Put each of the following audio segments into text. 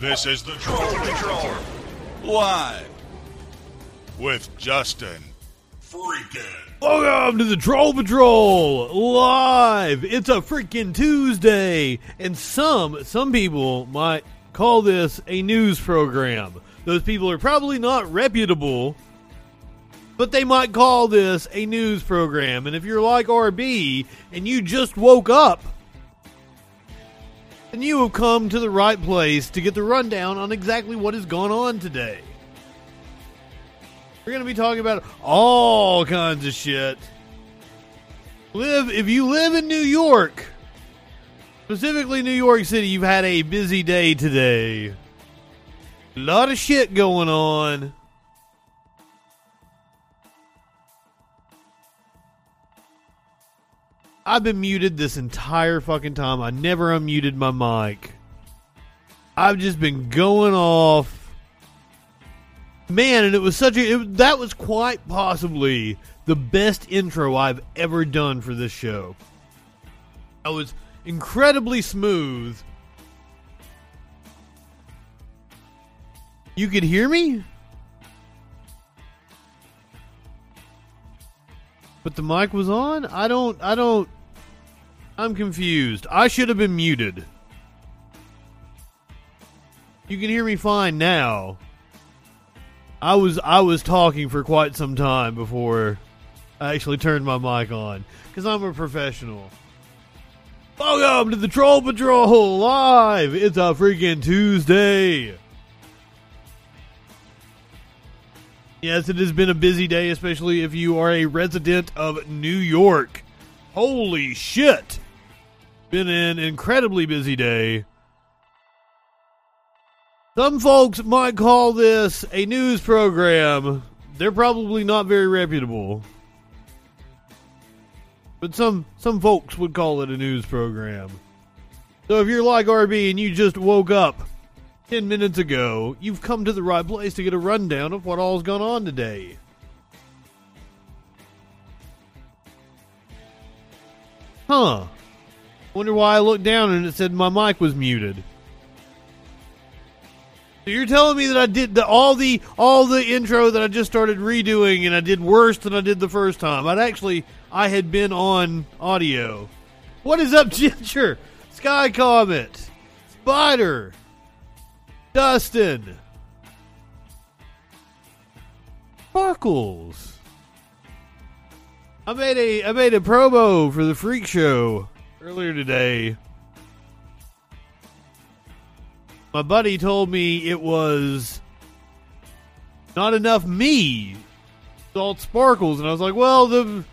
This is the Troll Patrol. Live. With Justin. Freaking. Welcome to the Troll Patrol live. It's a freaking Tuesday, and some some people might call this a news program. Those people are probably not reputable, but they might call this a news program. And if you're like RB and you just woke up, then you have come to the right place to get the rundown on exactly what has gone on today. We're going to be talking about all kinds of shit. Live if you live in New York, specifically New York City, you've had a busy day today. A lot of shit going on. I've been muted this entire fucking time. I never unmuted my mic. I've just been going off. Man, and it was such a it, that was quite possibly the best intro I've ever done for this show. I was incredibly smooth. You could hear me? But the mic was on? I don't I don't I'm confused. I should have been muted. You can hear me fine now. I was I was talking for quite some time before I actually turned my mic on because I'm a professional. Welcome to the Troll Patrol live. It's a freaking Tuesday. Yes, it has been a busy day, especially if you are a resident of New York. Holy shit! Been an incredibly busy day. Some folks might call this a news program. They're probably not very reputable. But some some folks would call it a news program. So if you're like RB and you just woke up 10 minutes ago, you've come to the right place to get a rundown of what all's gone on today. Huh. Wonder why I looked down and it said my mic was muted. So you're telling me that I did the, all the all the intro that I just started redoing and I did worse than I did the first time. I'd actually I had been on audio. What is up, Ginger? Sky Comet, Spider, Dustin, Sparkles. I made a I made a promo for the Freak Show earlier today. My buddy told me it was not enough me, salt sparkles, and I was like, "Well, the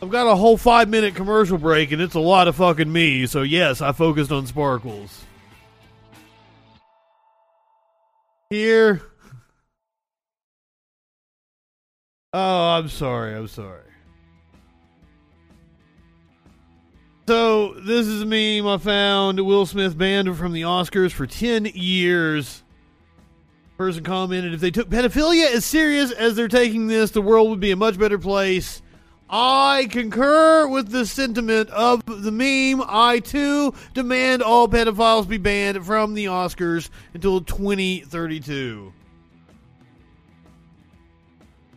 I've got a whole five minute commercial break, and it's a lot of fucking me." So yes, I focused on sparkles. Here. Oh, I'm sorry. I'm sorry. So this is a meme I found. Will Smith banned from the Oscars for ten years. Person commented, "If they took pedophilia as serious as they're taking this, the world would be a much better place." I concur with the sentiment of the meme. I too demand all pedophiles be banned from the Oscars until 2032.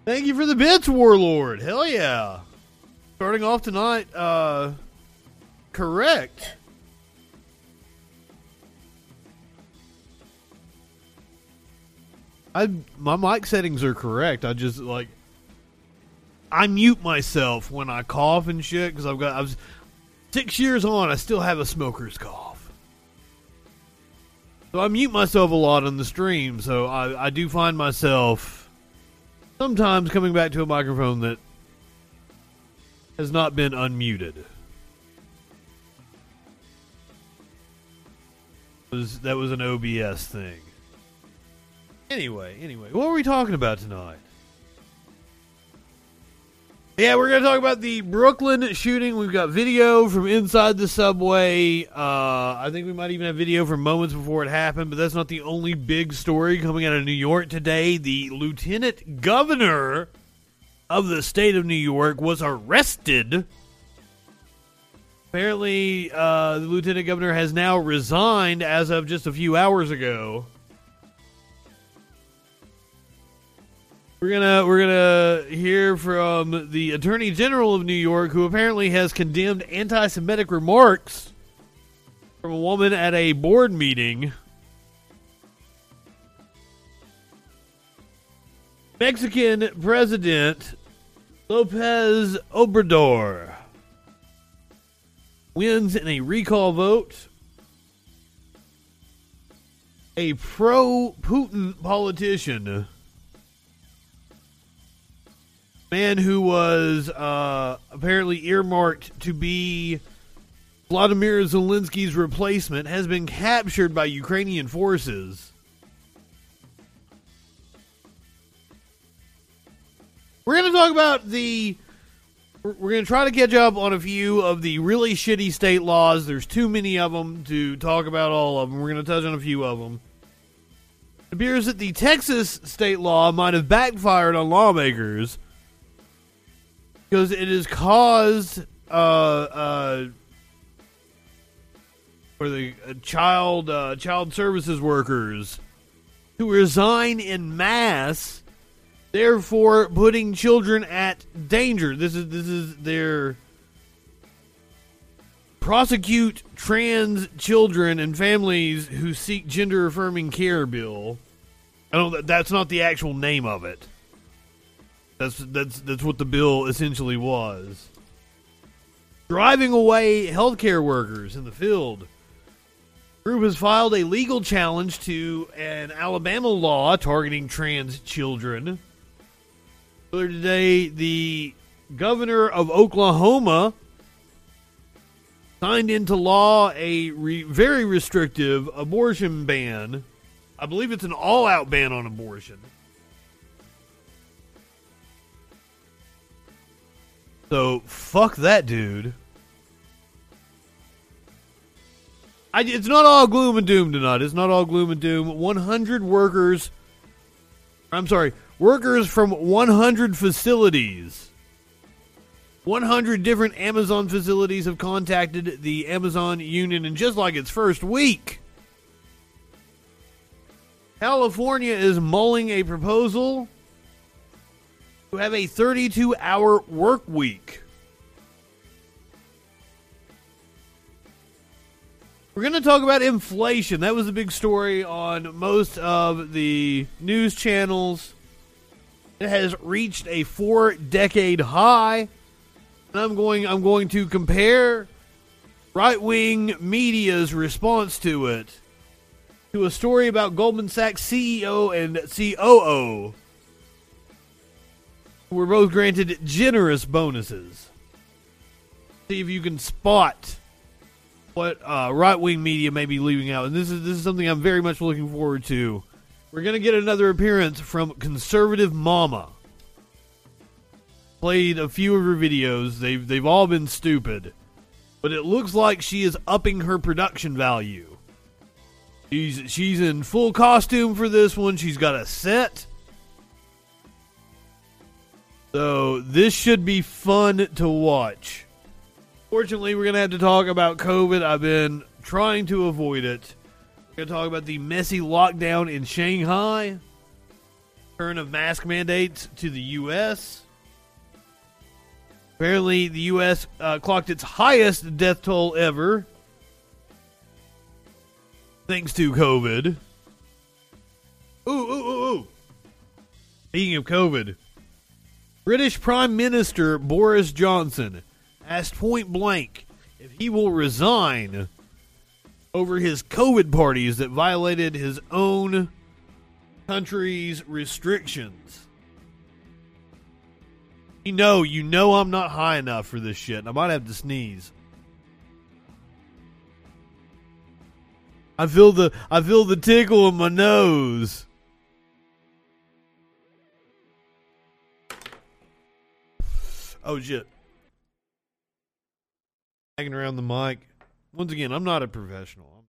Thank you for the bits, Warlord. Hell yeah. Starting off tonight, uh, correct. I my mic settings are correct. I just like I mute myself when I cough and shit because I've got I was six years on. I still have a smoker's cough, so I mute myself a lot on the stream. So I I do find myself sometimes coming back to a microphone that has not been unmuted. Was that was an OBS thing. Anyway, anyway, what were we talking about tonight? Yeah, we're going to talk about the Brooklyn shooting. We've got video from inside the subway. Uh, I think we might even have video from moments before it happened, but that's not the only big story coming out of New York today. The lieutenant governor of the state of New York was arrested Apparently, uh, the lieutenant governor has now resigned as of just a few hours ago. We're gonna we're gonna hear from the attorney general of New York, who apparently has condemned anti-Semitic remarks from a woman at a board meeting. Mexican President Lopez Obrador wins in a recall vote. A pro Putin politician, man who was uh, apparently earmarked to be Vladimir Zelensky's replacement, has been captured by Ukrainian forces. We're going to talk about the. We're going to try to catch up on a few of the really shitty state laws. There's too many of them to talk about all of them. We're going to touch on a few of them. It appears that the Texas state law might have backfired on lawmakers because it has caused uh, uh, the uh, child uh, child services workers to resign in mass therefore putting children at danger. This is this is their prosecute trans children and families who seek gender affirming care bill. I don't. That's not the actual name of it. That's that's that's what the bill essentially was. Driving away healthcare workers in the field. Group has filed a legal challenge to an Alabama law targeting trans children. Earlier today, the governor of Oklahoma signed into law a re- very restrictive abortion ban. I believe it's an all out ban on abortion. So, fuck that dude. I, it's not all gloom and doom tonight. It's not all gloom and doom. 100 workers. I'm sorry. Workers from 100 facilities. 100 different Amazon facilities have contacted the Amazon union in just like its first week. California is mulling a proposal to have a 32 hour work week. We're going to talk about inflation. That was a big story on most of the news channels. It has reached a four decade high. And I'm going I'm going to compare right wing media's response to it to a story about Goldman Sachs CEO and COO were both granted generous bonuses. See if you can spot what uh, right wing media may be leaving out, and this is this is something I'm very much looking forward to we're going to get another appearance from Conservative Mama. Played a few of her videos. They've they've all been stupid. But it looks like she is upping her production value. She's she's in full costume for this one. She's got a set. So this should be fun to watch. Fortunately, we're going to have to talk about COVID. I've been trying to avoid it. Going to talk about the messy lockdown in Shanghai, turn of mask mandates to the U.S. Apparently, the U.S. Uh, clocked its highest death toll ever, thanks to COVID. Ooh, ooh, ooh, ooh. Speaking of COVID, British Prime Minister Boris Johnson asked point blank if he will resign over his COVID parties that violated his own country's restrictions. You know, you know I'm not high enough for this shit. I might have to sneeze. I feel the I feel the tickle in my nose. Oh shit. Hanging around the mic. Once again, I'm not a professional.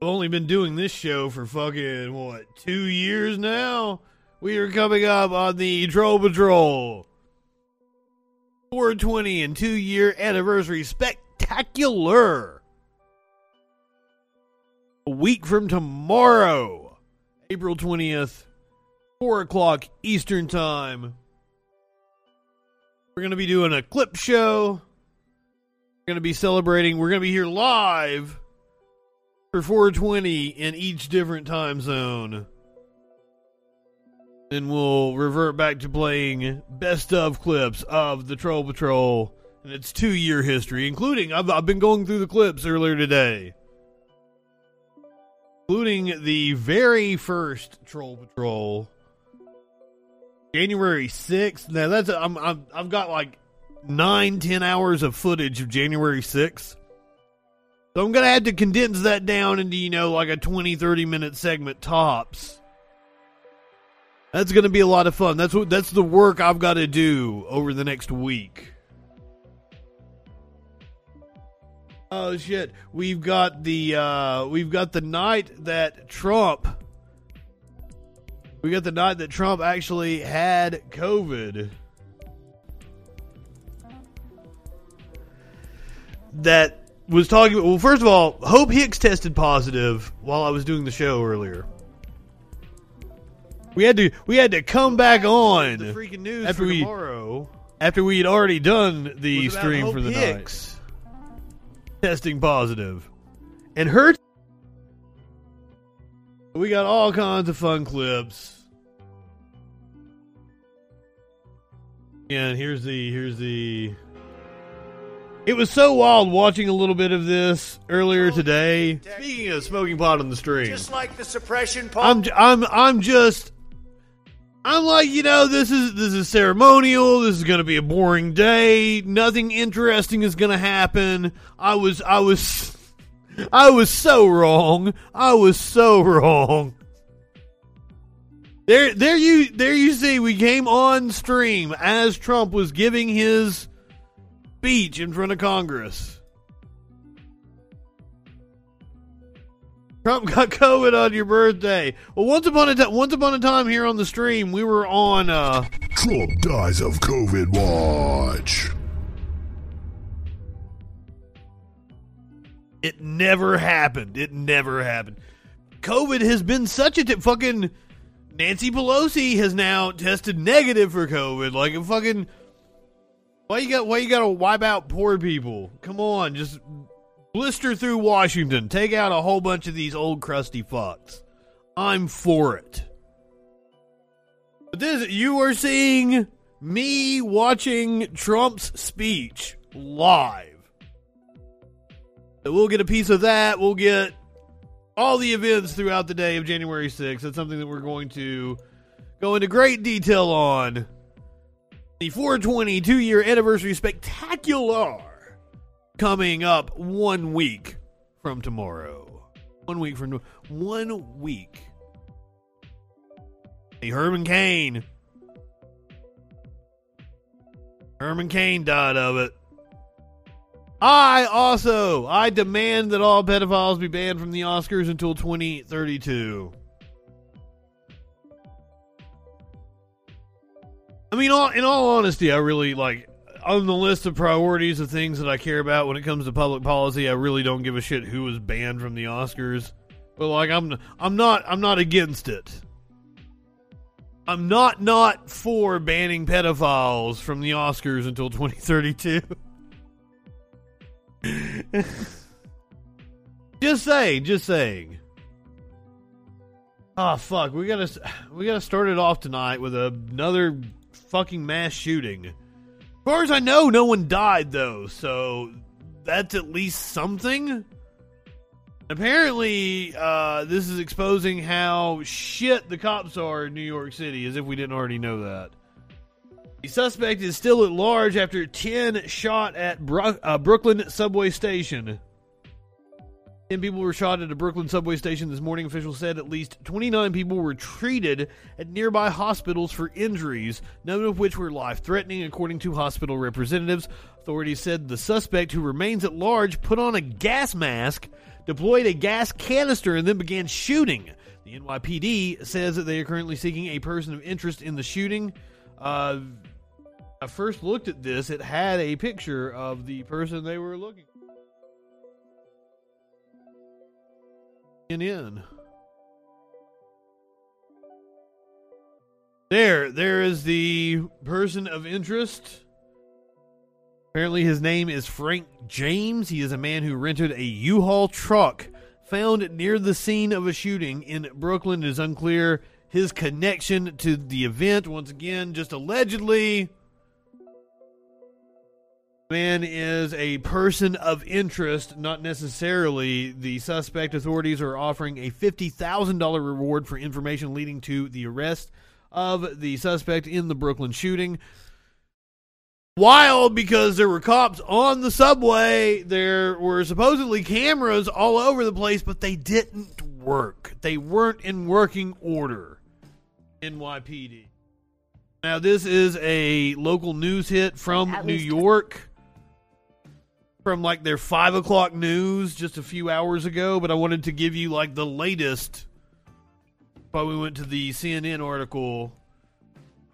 I've only been doing this show for fucking, what, two years now? We are coming up on the Troll Patrol. 420 and two year anniversary spectacular. A week from tomorrow, April 20th, 4 o'clock Eastern Time. We're going to be doing a clip show. We're going to be celebrating. We're going to be here live for 420 in each different time zone. Then we'll revert back to playing best of clips of the Troll Patrol and its two year history, including, I've, I've been going through the clips earlier today, including the very first Troll Patrol, January 6th. Now, that's, I'm, I'm, I've got like nine, ten hours of footage of January 6th. So I'm going to have to condense that down into, you know, like a 20, 30 minute segment tops. That's going to be a lot of fun. That's what that's the work I've got to do over the next week. Oh shit. We've got the uh we've got the night that Trump We got the night that Trump actually had COVID. That was talking well first of all, Hope Hicks tested positive while I was doing the show earlier. We had to we had to come back on the freaking news after we tomorrow. after we had already done the stream for the Hicks. night. Testing. And her we got all kinds of fun clips. And here's the here's the It was so wild watching a little bit of this earlier today. Speaking of smoking pot on the stream. Just like the suppression pot, I'm I'm I'm just I'm like, you know, this is this is ceremonial. This is going to be a boring day. Nothing interesting is going to happen. I was I was I was so wrong. I was so wrong. There there you there you see we came on stream as Trump was giving his speech in front of Congress. Trump got COVID on your birthday. Well, once upon a time, once upon a time here on the stream, we were on. uh Trump dies of COVID watch. It never happened. It never happened. COVID has been such a t- fucking. Nancy Pelosi has now tested negative for COVID. Like a fucking. Why you got? Why you got to wipe out poor people? Come on, just blister through Washington. Take out a whole bunch of these old crusty fucks. I'm for it. But this, you are seeing me watching Trump's speech live. We'll get a piece of that. We'll get all the events throughout the day of January 6th. That's something that we're going to go into great detail on. The 420 two year anniversary spectacular coming up one week from tomorrow. One week from one week. Hey, Herman Cain. Herman Cain died of it. I also I demand that all pedophiles be banned from the Oscars until 2032. I mean, all, in all honesty, I really like on the list of priorities of things that I care about when it comes to public policy. I really don't give a shit who was banned from the Oscars, but like I'm I'm not I'm not against it. I'm not not for banning pedophiles from the Oscars until 2032. just saying, just saying. Oh fuck, we gotta we gotta start it off tonight with another fucking mass shooting. As far as I know, no one died though, so that's at least something. Apparently, uh, this is exposing how shit the cops are in New York City, as if we didn't already know that. The suspect is still at large after 10 shot at Bro- uh, Brooklyn subway station. 10 people were shot at a Brooklyn subway station this morning. Officials said at least 29 people were treated at nearby hospitals for injuries, none of which were life threatening, according to hospital representatives. Authorities said the suspect, who remains at large, put on a gas mask, deployed a gas canister, and then began shooting. The NYPD says that they are currently seeking a person of interest in the shooting. Uh, I first looked at this, it had a picture of the person they were looking. In. There, there is the person of interest. Apparently, his name is Frank James. He is a man who rented a U-Haul truck found near the scene of a shooting in Brooklyn. It is unclear his connection to the event. Once again, just allegedly. Man is a person of interest, not necessarily the suspect. Authorities are offering a $50,000 reward for information leading to the arrest of the suspect in the Brooklyn shooting. Wild because there were cops on the subway. There were supposedly cameras all over the place, but they didn't work. They weren't in working order. NYPD. Now, this is a local news hit from New York from like their five o'clock news just a few hours ago, but I wanted to give you like the latest. But we went to the CNN article,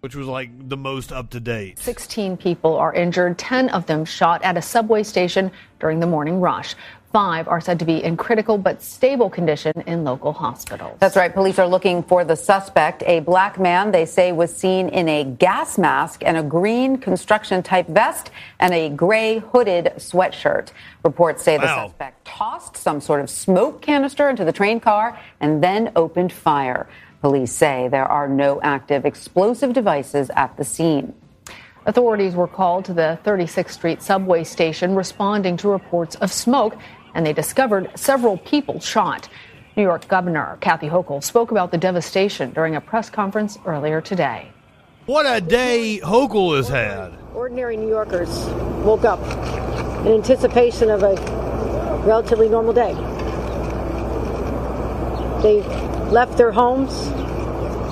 which was like the most up to date. 16 people are injured, 10 of them shot at a subway station during the morning rush. Five are said to be in critical but stable condition in local hospitals. That's right. Police are looking for the suspect, a black man they say was seen in a gas mask and a green construction type vest and a gray hooded sweatshirt. Reports say wow. the suspect tossed some sort of smoke canister into the train car and then opened fire. Police say there are no active explosive devices at the scene. Authorities were called to the 36th Street subway station responding to reports of smoke and they discovered several people shot. New York Governor Kathy Hochul spoke about the devastation during a press conference earlier today. What a day Hochul has had. Ordinary New Yorkers woke up in anticipation of a relatively normal day. They left their homes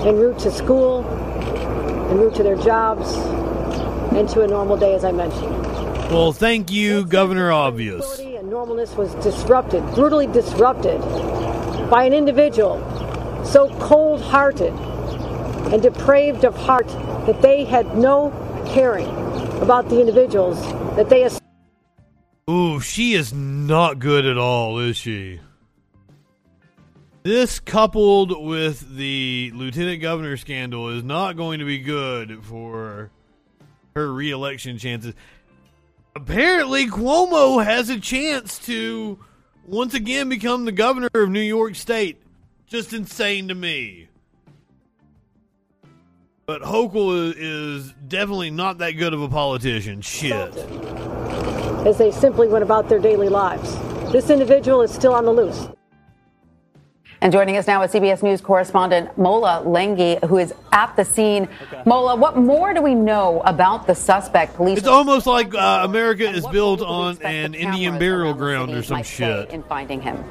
en route to school, en route to their jobs, and to a normal day, as I mentioned. Well, thank you, Governor Obvious normalness was disrupted, brutally disrupted by an individual so cold hearted and depraved of heart that they had no caring about the individuals that they. Ooh, she is not good at all, is she? This coupled with the lieutenant governor scandal is not going to be good for her reelection chances apparently Cuomo has a chance to once again become the governor of New York State. Just insane to me. But Hochul is, definitely not that good of a politician. Shit. As they simply went about their daily lives. This individual is still on the loose. And joining us now is CBS News correspondent Mola Lenghi, who is at the scene. Okay. Mola, what more do we know about the suspect? Police. It's almost like uh, America is built on an Indian burial ground or some shit. In finding him.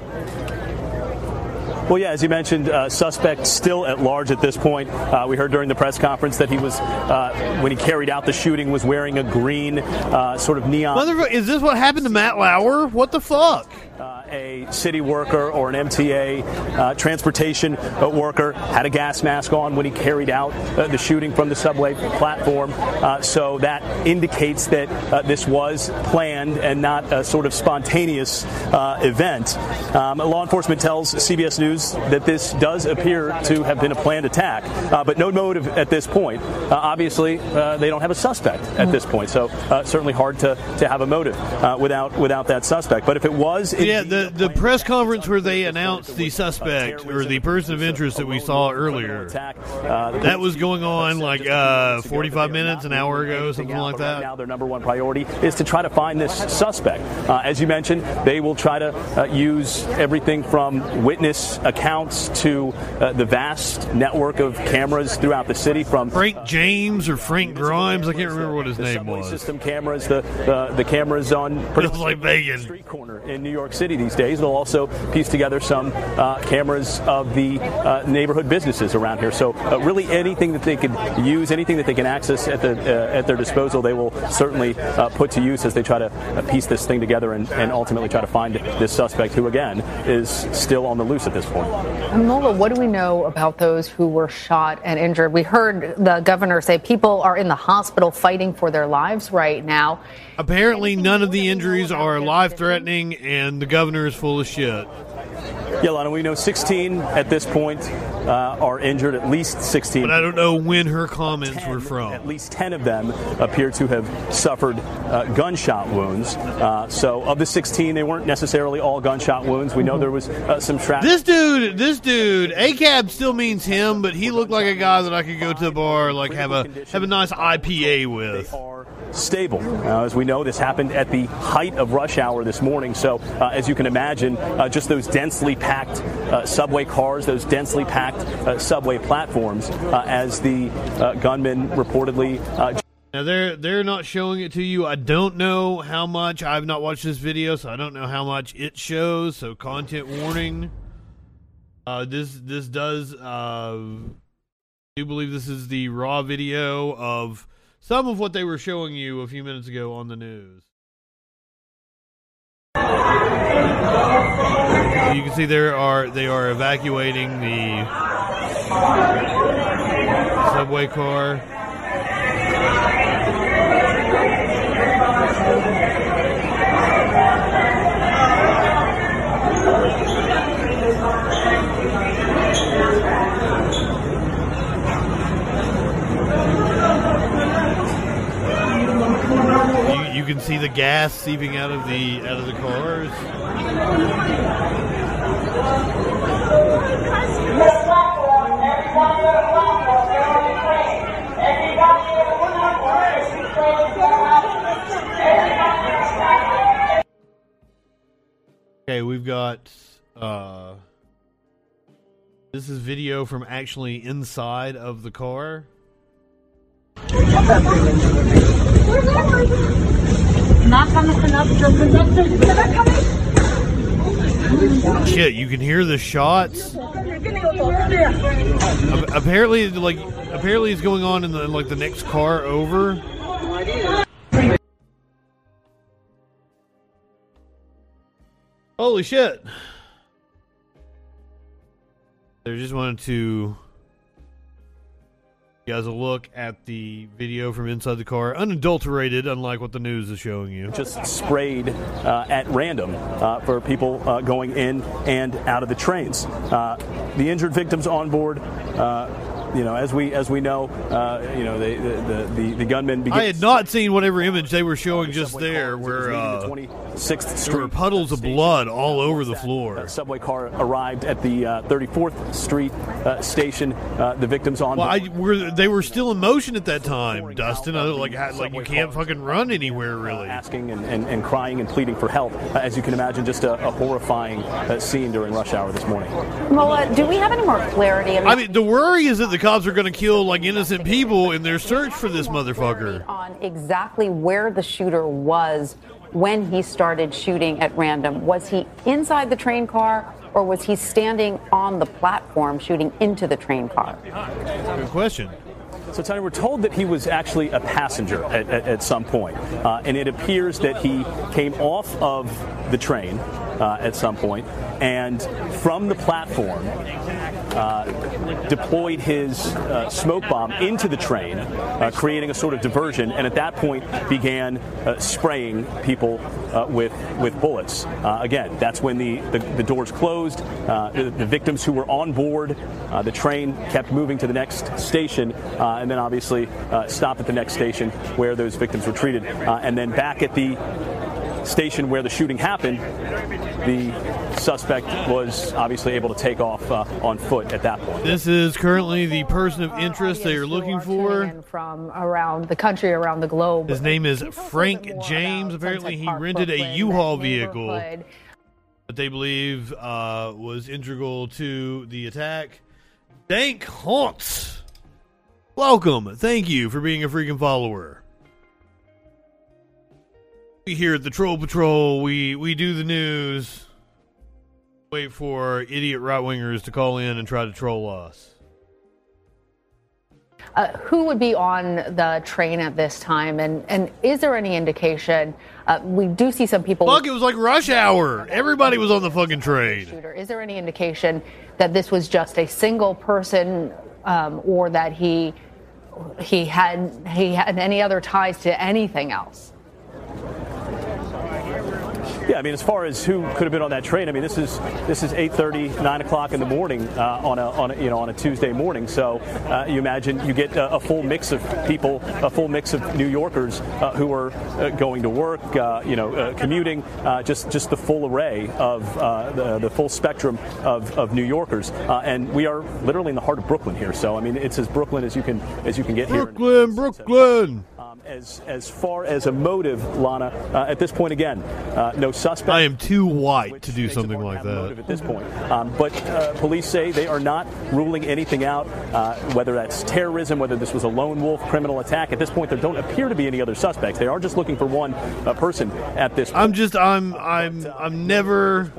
Well, yeah, as you mentioned, uh, suspect still at large at this point. Uh, we heard during the press conference that he was, uh, when he carried out the shooting, was wearing a green uh, sort of neon. Mother, is this what happened to Matt Lauer? What the fuck? A city worker or an MTA uh, transportation uh, worker had a gas mask on when he carried out uh, the shooting from the subway platform. Uh, so that indicates that uh, this was planned and not a sort of spontaneous event. Um, law enforcement tells CBS News that this does appear to have been a planned attack, but no motive at this point. obviously, they don't have a suspect at this point, so certainly hard to, to have a motive without without that suspect. But if it was, yeah, the the press conference where they announced the suspect or the person of interest that we saw earlier, that was going on like uh, 45 minutes, an hour ago, something like that. Now their number one priority is to try to find this suspect. Uh, as you mentioned, they will try to uh, use everything from witness accounts to uh, the vast network of cameras throughout the city. From Frank James or Frank Grimes, I can't remember what his name was. System cameras, the the cameras on pretty like Vegas street corner in New York City these days. They'll also piece together some uh, cameras of the uh, neighborhood businesses around here. So uh, really anything that they could use, anything that they can access at the uh, at their disposal, they will certainly uh, put to use as they try to piece this thing together and, and ultimately try to find this suspect, who again is still on the loose at this point. Mola, what do we know about those who were shot and injured? We heard the governor say people are in the hospital fighting for their lives right now. Apparently, none of the injuries are life threatening, and the governor is full of shit. Yeah, Lana, we know 16 at this point uh, are injured, at least 16. But I don't know when her comments 10, were from. At least 10 of them appear to have suffered uh, gunshot wounds. Uh, so, of the 16, they weren't necessarily all gunshot wounds. We know there was uh, some shrapnel. This dude, this dude, ACAB still means him, but he looked like a guy that I could go to a bar, like have a have a nice IPA with stable. Uh, as we know, this happened at the height of rush hour this morning. So, uh, as you can imagine, uh, just those densely packed uh, subway cars, those densely packed uh, subway platforms, uh, as the gunman reportedly. now they're they're not showing it to you. I don't know how much. I've not watched this video, so I don't know how much it shows. So content warning. this this does. I do believe this is the raw video of some of what they were showing you a few minutes ago on the news. You can see there are they are evacuating the subway car. You, can see the gas seeping out of the out of the cars. Okay, we've got uh this is video from actually inside of the car. Shit, you can hear the shots. apparently, like apparently, it's going on in the like the next car over. Holy shit! They just wanted to guys a look at the video from inside the car, unadulterated, unlike what the news is showing you. Just sprayed uh, at random uh, for people uh, going in and out of the trains. Uh, the injured victims on board uh, you know, as we as we know, uh, you know, the the, the, the gunman. Begins, I had not seen whatever image they were showing just there, where uh, 26th Street, there were puddles of blood all over the floor. A subway car arrived at the uh, 34th Street uh, station. Uh, the victims on. Well, I, were, they were still in motion at that time, Dustin. I, like like you can't fucking run anywhere really. asking and, and, and, crying and pleading for help, uh, as you can imagine, just a, a horrifying scene during rush hour this morning. Mola, do we have any more clarity? I mean, I mean the worry is that the cops are going to kill like innocent people in their search for this motherfucker. On exactly where the shooter was when he started shooting at random. Was he inside the train car or was he standing on the platform shooting into the train car? Good question. So, Tony, we're told that he was actually a passenger at, at, at some point. Uh, and it appears that he came off of the train uh, at some point and from the platform uh, deployed his uh, smoke bomb into the train, uh, creating a sort of diversion, and at that point began uh, spraying people uh, with with bullets. again, that's when the, the, the doors closed. The, the, victims who were on board the train kept moving to the next station, and then obviously stopped at the next station where those victims were treated, and then back at the station where the shooting happened, the suspect was obviously able to take off uh, on foot at that point. This is currently the person of interest they are looking for from around the country, around the globe. His name is Frank James. Apparently, he rented a U-Haul vehicle that they believe uh, was integral to the attack. Dank Haunts. Welcome. Thank you for being a freaking follower here at the Troll Patrol, we we do the news. Wait for idiot right wingers to call in and try to troll us. Uh, who would be on the train at this time, and and is there any indication? Uh, we do see some people. Fuck! It was like rush hour. Everybody was on the fucking train. Shooter. Is there any indication that this was just a single person, um, or that he he had he had any other ties to anything else? Yeah, I mean, as far as who could have been on that train, I mean, this is this is 8:30, 9 o'clock in the morning uh, on a on a, you know on a Tuesday morning. So uh, you imagine you get a, a, full mix of people, a full mix of New Yorkers uh, who are uh, going to work, uh, you know, uh, commuting, just just the full array of the, the full spectrum of, of New Yorkers. and we are literally in the heart of Brooklyn here. So I mean, it's as Brooklyn as you can as you can get Brooklyn, here. Brooklyn, Brooklyn. Um, as as far as a motive, Lana, at this point again, no suspect. I am too white to do something like that. At this point, um, but uh, police say they are not ruling anything out, uh, whether that's terrorism, whether this was a lone wolf criminal attack. At this point, there don't appear to be any other suspects. They are just looking for one uh, person at this. point. I'm just I'm I'm uh, I'm never.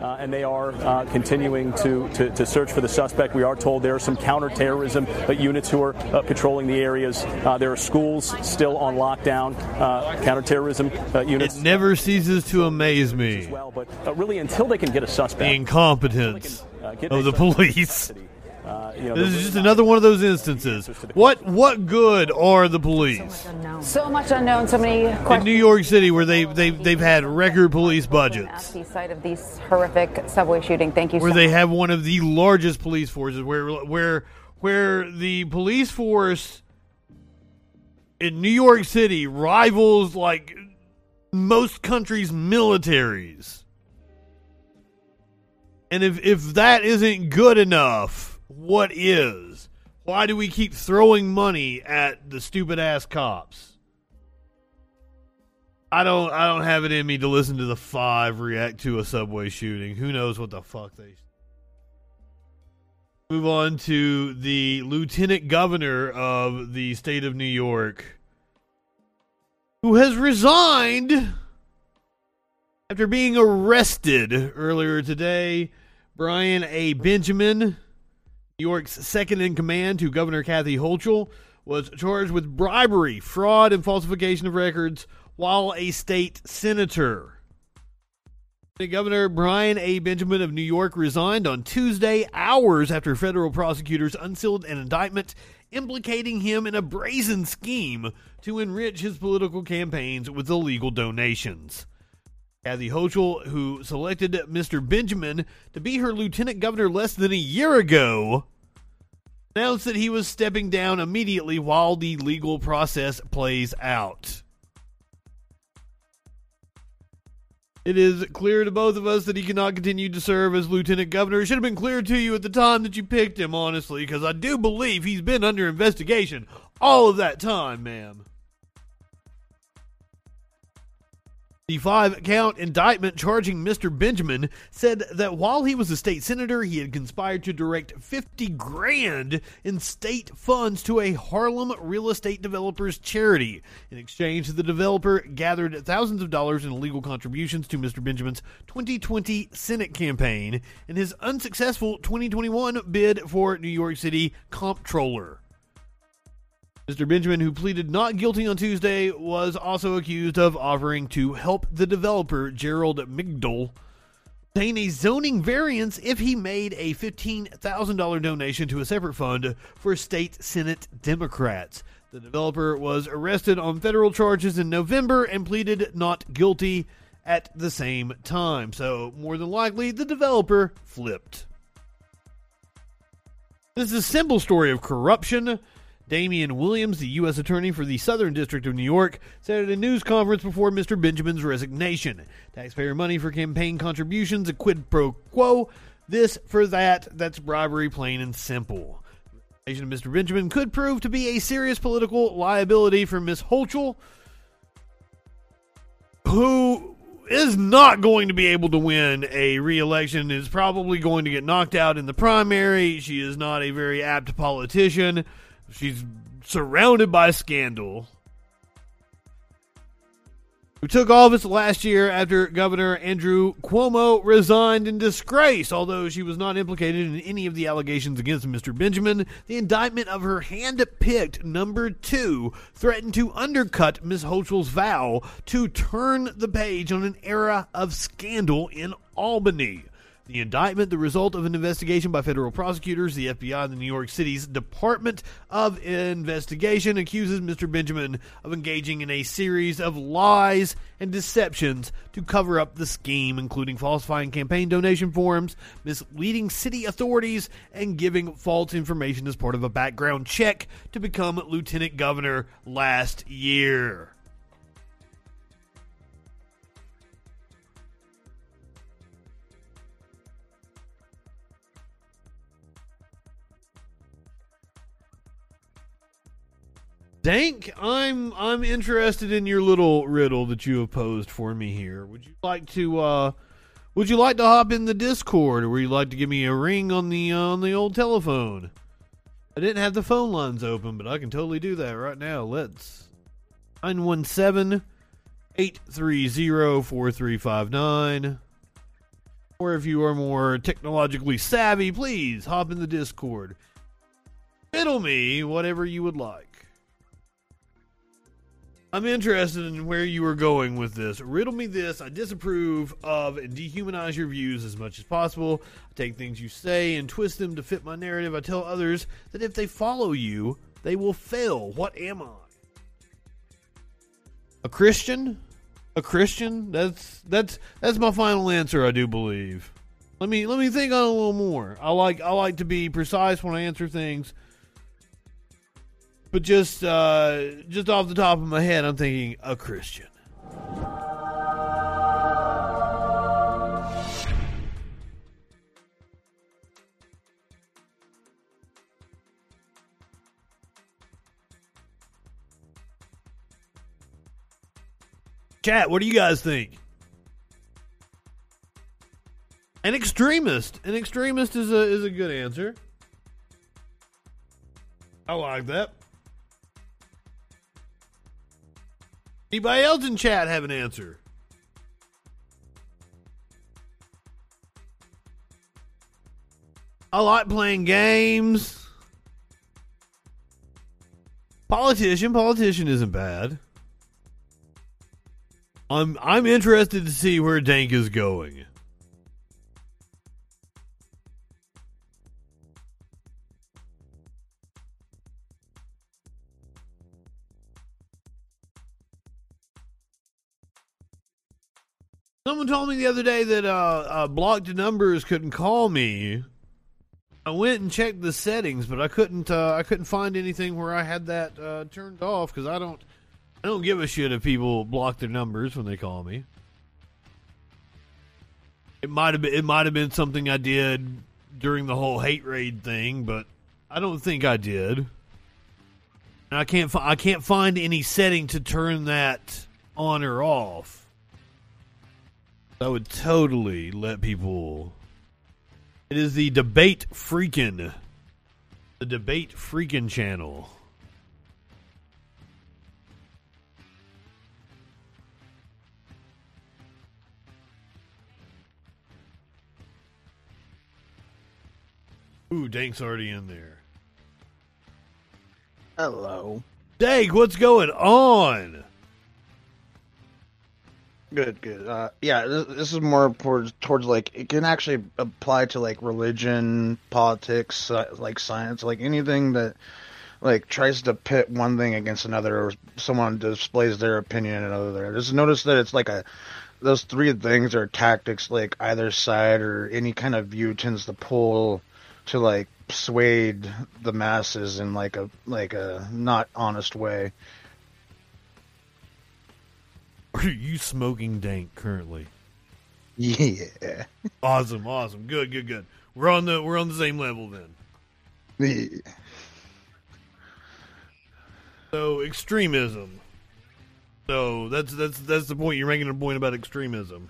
Uh, and they are uh, continuing to, to, to, search for the suspect. We are told there are some counterterrorism units who are uh, patrolling the areas. Uh, there are schools still on lockdown, uh, counterterrorism units. It never ceases to amaze me. Well, but really, until they can get a suspect, the incompetence can, of the police. Uh, you know, this is just another one of those instances. What what good are the police? So much, unknown. So many questions. In New York City, where they they they've had record police budgets. At the site of these horrific subway shooting. Thank you. Where so they much. have one of the largest police forces, where where where the police force in New York City rivals like most countries' militaries. And if if that isn't good enough what is? Why do we keep throwing money at the stupid ass cops? I don't I don't have it in me to listen to the five react to a subway shooting. Who knows what the fuck they Move on to the lieutenant governor of the state of New York who has resigned after being arrested earlier today. Brian A. Benjamin York's second in command to Governor Kathy Hochul was charged with bribery, fraud, and falsification of records while a state senator. Governor Brian A. Benjamin of New York resigned on Tuesday, hours after federal prosecutors unsealed an indictment implicating him in a brazen scheme to enrich his political campaigns with illegal donations. Kathy Hochul, who selected Mr. Benjamin to be her lieutenant governor less than a year ago, announced that he was stepping down immediately while the legal process plays out. It is clear to both of us that he cannot continue to serve as lieutenant governor. It should have been clear to you at the time that you picked him, honestly, because I do believe he's been under investigation all of that time, ma'am. The five count indictment charging Mr. Benjamin said that while he was a state senator, he had conspired to direct 50 grand in state funds to a Harlem real estate developers charity. In exchange, the developer gathered thousands of dollars in illegal contributions to Mr. Benjamin's 2020 Senate campaign and his unsuccessful 2021 bid for New York City comptroller. Mr. Benjamin, who pleaded not guilty on Tuesday, was also accused of offering to help the developer, Gerald Migdol, obtain a zoning variance if he made a $15,000 donation to a separate fund for state Senate Democrats. The developer was arrested on federal charges in November and pleaded not guilty at the same time. So, more than likely, the developer flipped. This is a simple story of corruption. Damian Williams, the U.S. Attorney for the Southern District of New York, said at a news conference before Mr. Benjamin's resignation. Taxpayer money for campaign contributions, a quid pro quo, this for that, that's bribery, plain and simple. Of Mr. Benjamin could prove to be a serious political liability for Ms. Hochul, who is not going to be able to win a re-election is probably going to get knocked out in the primary she is not a very apt politician She's surrounded by scandal. who took office last year after Governor Andrew Cuomo resigned in disgrace. Although she was not implicated in any of the allegations against Mr. Benjamin, the indictment of her hand picked number two threatened to undercut Ms. Hochul's vow to turn the page on an era of scandal in Albany. The indictment, the result of an investigation by federal prosecutors, the FBI, and the New York City's Department of Investigation, accuses Mr. Benjamin of engaging in a series of lies and deceptions to cover up the scheme, including falsifying campaign donation forms, misleading city authorities, and giving false information as part of a background check to become lieutenant governor last year. Dank, I'm I'm interested in your little riddle that you have posed for me here. Would you like to uh would you like to hop in the Discord or would you like to give me a ring on the uh, on the old telephone? I didn't have the phone lines open, but I can totally do that right now. Let's 917 830 4359. Or if you are more technologically savvy, please hop in the Discord. Riddle me whatever you would like. I'm interested in where you are going with this. Riddle me this. I disapprove of and dehumanize your views as much as possible. I take things you say and twist them to fit my narrative. I tell others that if they follow you, they will fail. What am I? A Christian? A Christian? That's that's that's my final answer, I do believe. Let me let me think on a little more. I like I like to be precise when I answer things but just uh, just off the top of my head, I'm thinking a Christian. Chat, what do you guys think? An extremist. An extremist is a is a good answer. I like that. Anybody else in chat have an answer? I like playing games. Politician, politician isn't bad. I'm I'm interested to see where Dank is going. Someone told me the other day that uh, uh, blocked numbers couldn't call me. I went and checked the settings, but I couldn't. Uh, I couldn't find anything where I had that uh, turned off because I don't. I don't give a shit if people block their numbers when they call me. It might have been. It might have been something I did during the whole hate raid thing, but I don't think I did. And I can't. Fi- I can't find any setting to turn that on or off. I would totally let people. It is the debate freaking, the debate freaking channel. Ooh, Dank's already in there. Hello. Dank, what's going on? Good, good. Uh, yeah, this, this, is more towards, towards like it can actually apply to like religion, politics, uh, like science, like anything that like tries to pit one thing against another, or someone displays their opinion in another. Just notice that it's like a those three things are tactics, like either side or any kind of view tends to pull to like swayed the masses in like a like a not honest way. Are you smoking dank currently? Yeah. Awesome, awesome. Good, good, good. We're on the we're on the same level then. Yeah. So extremism. So that's that's that's the point you're making a point about extremism.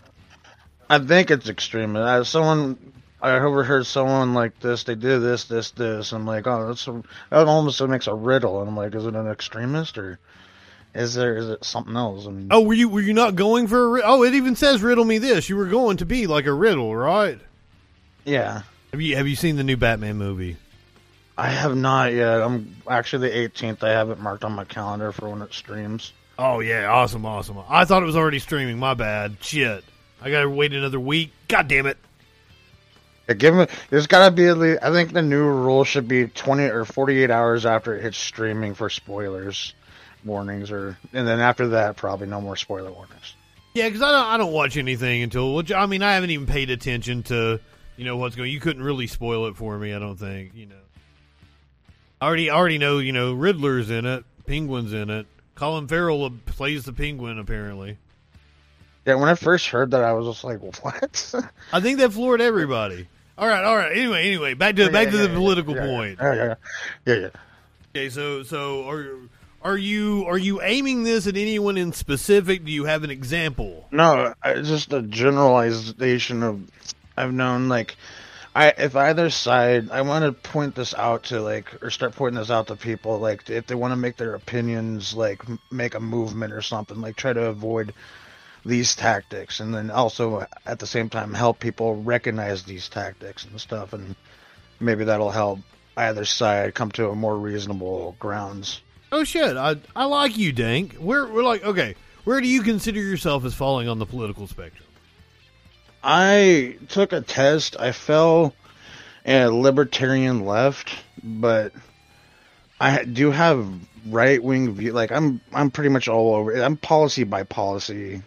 I think it's extreme. As someone I overheard someone like this. They do this, this, this. I'm like, oh, that's a, that almost makes a riddle. And I'm like, is it an extremist or? Is there is it something else? I mean, Oh, were you were you not going for a? Oh, it even says riddle me this. You were going to be like a riddle, right? yeah. Have you have you seen the new Batman movie? I have not yet. I'm actually the 18th. I have it marked on my calendar for when it streams. Oh yeah, awesome, awesome. I thought it was already streaming. My bad. Shit. I gotta wait another week. God damn it. Yeah, give me, there's got to be at least. I think the new rule should be 20 or 48 hours after it hits streaming for spoilers, warnings, or and then after that, probably no more spoiler warnings. Yeah, because I don't I don't watch anything until which I mean I haven't even paid attention to you know what's going. You couldn't really spoil it for me. I don't think you know. I already I already know you know Riddler's in it, Penguin's in it. Colin Farrell plays the Penguin apparently. Yeah, when I first heard that, I was just like, "What?" I think that floored everybody. All right, all right. Anyway, anyway, back to back to the Yeah, political yeah, point. Yeah, yeah, yeah, yeah. Okay, so so are are you are you aiming this at anyone in specific? Do you have an example? No, it's just a generalization of I've known like I if either side I want to point this out to like or start pointing this out to people like if they want to make their opinions like make a movement or something like try to avoid these tactics and then also at the same time help people recognize these tactics and stuff and maybe that'll help either side come to a more reasonable grounds. Oh shit, I I like you, Dank. We're we're like okay. Where do you consider yourself as falling on the political spectrum? I took a test. I fell a libertarian left, but I do have right wing view. Like I'm, I'm pretty much all over. I'm policy by policy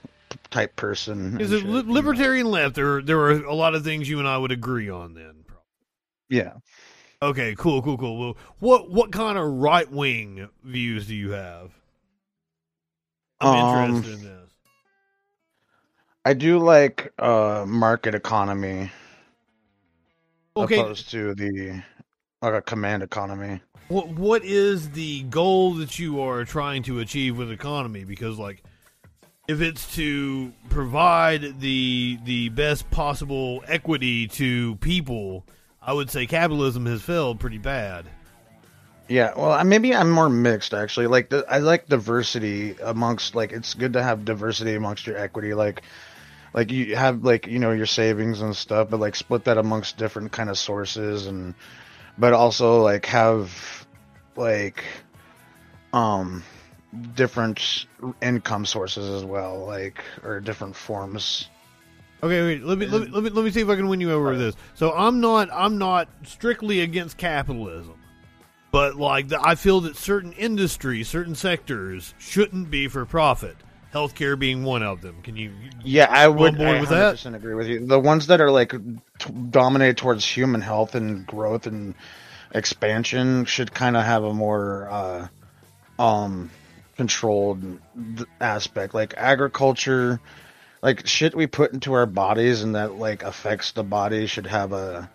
type person. Is it shit. libertarian left? There there are a lot of things you and I would agree on. Then Yeah. Okay, cool, cool, cool. Well, what what kind of right wing views do you have? I'm Um, interested in this. I do like uh market economy Okay, opposed to the like a command economy. what what is the goal that you are trying to achieve with economy because like if it's to provide the the best possible equity to people i would say capitalism has failed pretty bad Yeah, well, maybe I'm more mixed actually. Like, the, I like diversity amongst like it's good to have diversity amongst your equity. Like, like you have like you know your savings and stuff, but like split that amongst different kind of sources and, but also like have like, um, different income sources as well, like or different forms. Okay wait let me let me let me, let me see if i can win you over with this so i'm not i'm not strictly against capitalism but like the, i feel that certain industries certain sectors shouldn't be for profit healthcare being one of them can you Yeah, I would I with that? 100% agree with you. The ones that are like t- dominated towards human health and growth and expansion should kind of have a more uh, um controlled aspect, like agriculture, like shit we put into our bodies and that like affects the body should have a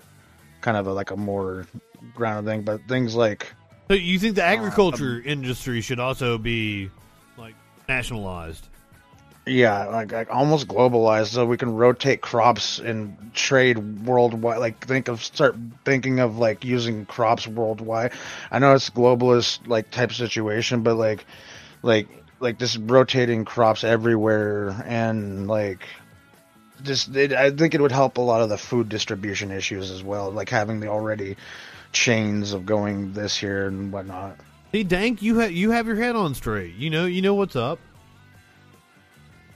kind of a, like a more grounded thing. But things like So you think the um, agriculture industry should also be like nationalized? Yeah, like, like almost globalized, so we can rotate crops and trade worldwide. Like think of start thinking of like using crops worldwide. I know it's globalist like type situation, but like like like just rotating crops everywhere and like just it, I think it would help a lot of the food distribution issues as well. Like having the already chains of going this here and whatnot. See, Dank, you have you have your head on straight. You know, you know what's up.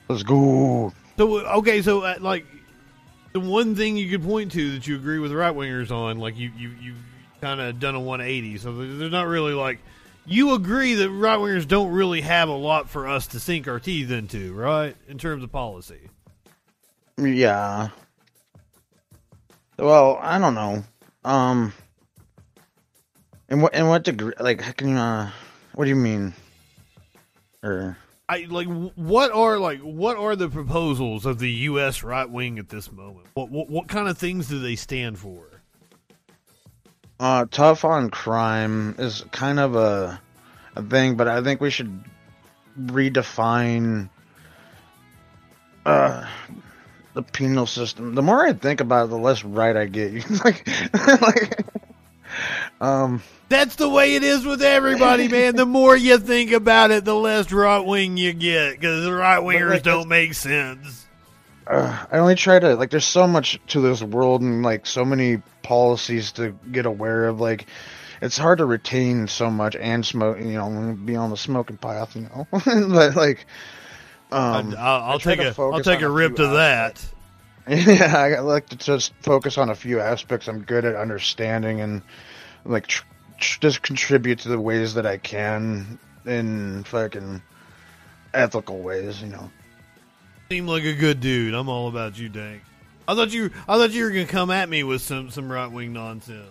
Let's go. So okay, so uh, like the one thing you could point to that you agree with right wingers on, like you you you kind of done a 180. So there's not really like you agree that right wingers don't really have a lot for us to sink our teeth into, right? In terms of policy. Yeah. Well, I don't know. Um. In what in what degree? Like, how can you? Uh, what do you mean? Or I like what are like what are the proposals of the U.S. right wing at this moment? What, what what kind of things do they stand for? Uh, tough on crime is kind of a a thing, but I think we should redefine uh the penal system. The more I think about it, the less right I get. like, like um, That's the way it is with everybody, man. The more you think about it, the less right wing you get because the right wingers like, don't make sense. Uh, I only try to like. There's so much to this world and like so many policies to get aware of. Like, it's hard to retain so much and smoke. You know, be on the smoking path. You know, but like, um, I'll, I'll take a I'll take a a rip to that. Yeah, I like to just focus on a few aspects I'm good at understanding and like tr- tr- just contribute to the ways that I can in fucking ethical ways, you know. Seem like a good dude. I'm all about you, Dank. I thought you I thought you were gonna come at me with some some right wing nonsense.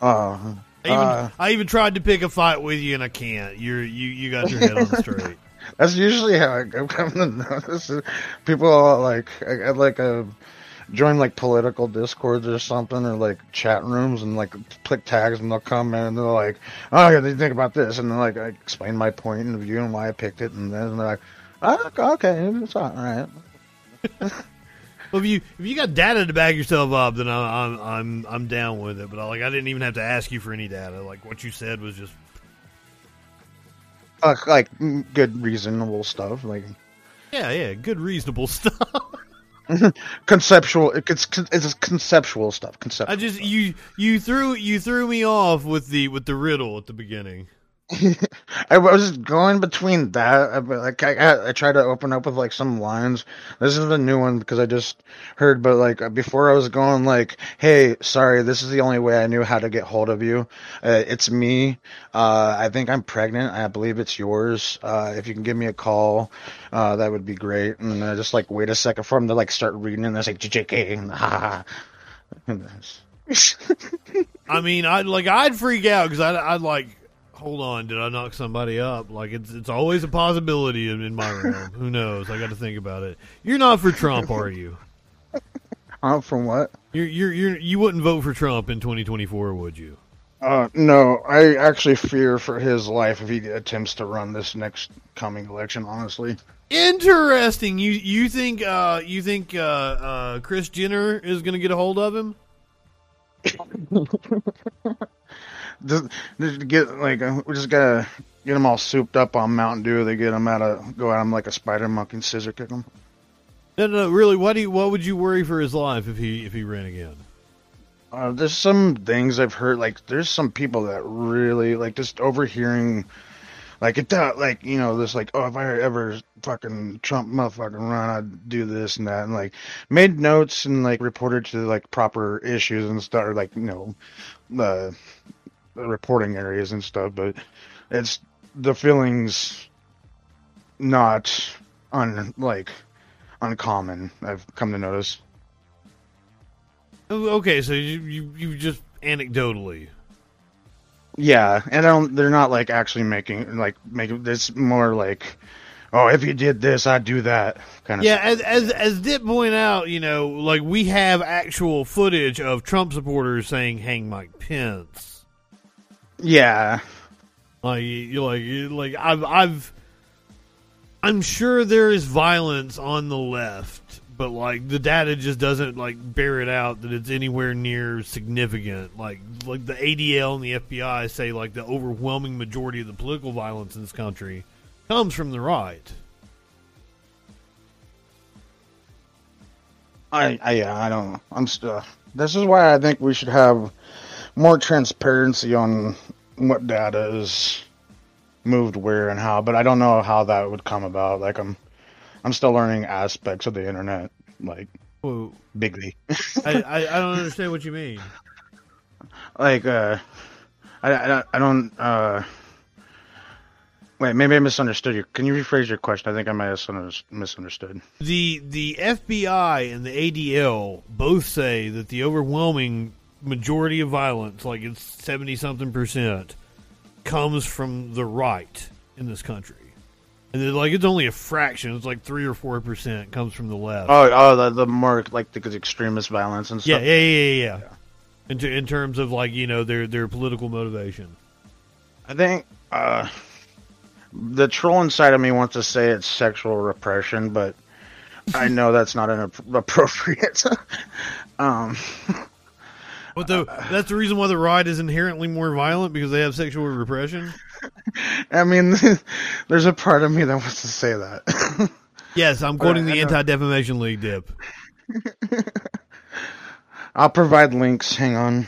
Uh, I even, uh, I even tried to pick a fight with you and I can't. You're you you got your head on straight. that's usually how I go come to notice. People are like, I, I like a join like political discords or something or like chat rooms and like click tags and they'll come in and they're like, oh yeah, they think about this and then like I explain my point of view and why I picked it and then they're like, oh, okay, it's all right. Well, if you if you got data to back yourself up, then I'm I'm I'm down with it. But I, like I didn't even have to ask you for any data. Like what you said was just Uh, like mm, good reasonable stuff like yeah yeah good reasonable stuff. conceptual it's it's conceptual stuff conceptual I just you you threw you threw me off with the with the riddle at the beginning. I was going between that, I- like I, I, I tried to open up with like some lines. This is a new one because I just heard, but like before I was going like, "Hey, sorry, this is the only way I knew how to get hold of you. Uh, it's me. Uh, I think I'm pregnant. I believe it's yours. Uh, if you can give me a call, uh, that would be great." And I just like wait a second for him to like start reading, and I say, "JK," ha ha. ha. I mean, I'd like I'd freak out because I'd, I'd like hold on, did I knock somebody up? Like it's it's always a possibility in, in my realm. Who knows? I got to think about it. You're not for Trump, are you? I'm from what? You're you're you're you wouldn't vote for Trump in 2024, would you? Uh, no, I actually fear for his life if he attempts to run this next coming election. Honestly, Interesting. You you think uh you think uh uh Chris Jenner is going to get a hold of him? just, just get like uh, we just gotta get them all souped up on Mountain Dew. They get them out of go at them like a spider monkey and scissor kick them. No, no, really. What do you, what would you worry for his life if he if he ran again? Uh, there's some things I've heard. Like there's some people that really like just overhearing. Like it, uh, like you know, this like, oh, if I ever fucking Trump motherfucking run, I'd do this and that, and like made notes and like reported to like proper issues and stuff, or like you know, the, the reporting areas and stuff. But it's the feelings not un like uncommon. I've come to notice. Oh, Okay, so you you, you just anecdotally. Yeah, and I don't, they're not like actually making like making this more like, oh, if you did this, I'd do that kind of. Yeah, as as as Dip point out, you know, like we have actual footage of Trump supporters saying "Hang Mike Pence." Yeah, Like you like you- like I've I've I'm sure there is violence on the left, but like the data just doesn't like bear it out that it's anywhere near significant. Like like the ADL and the FBI say like the overwhelming majority of the political violence in this country comes from the right. I, I yeah, I don't. know. I'm still. This is why I think we should have more transparency on what data is moved where and how. But I don't know how that would come about. Like I'm, I'm still learning aspects of the internet, like Whoa. bigly. I, I, I don't understand what you mean. like uh I, I, I don't uh wait maybe i misunderstood you can you rephrase your question i think i might have misunderstood- misunderstood the the FBI and the ADL both say that the overwhelming majority of violence, like it's seventy something percent, comes from the right in this country, and they're like it's only a fraction. It's like three or four percent comes from the left. oh oh the, the more like the extremist violence and yeah, stuff yeah, yeah, yeah. yeah. In, ter- in terms of like you know their their political motivation. i think uh the troll inside of me wants to say it's sexual repression but i know that's not an ap- appropriate um But the, that's the reason why the ride is inherently more violent because they have sexual repression. I mean, there's a part of me that wants to say that. Yes, I'm quoting the. Anti Defamation League dip. I'll provide links. Hang on.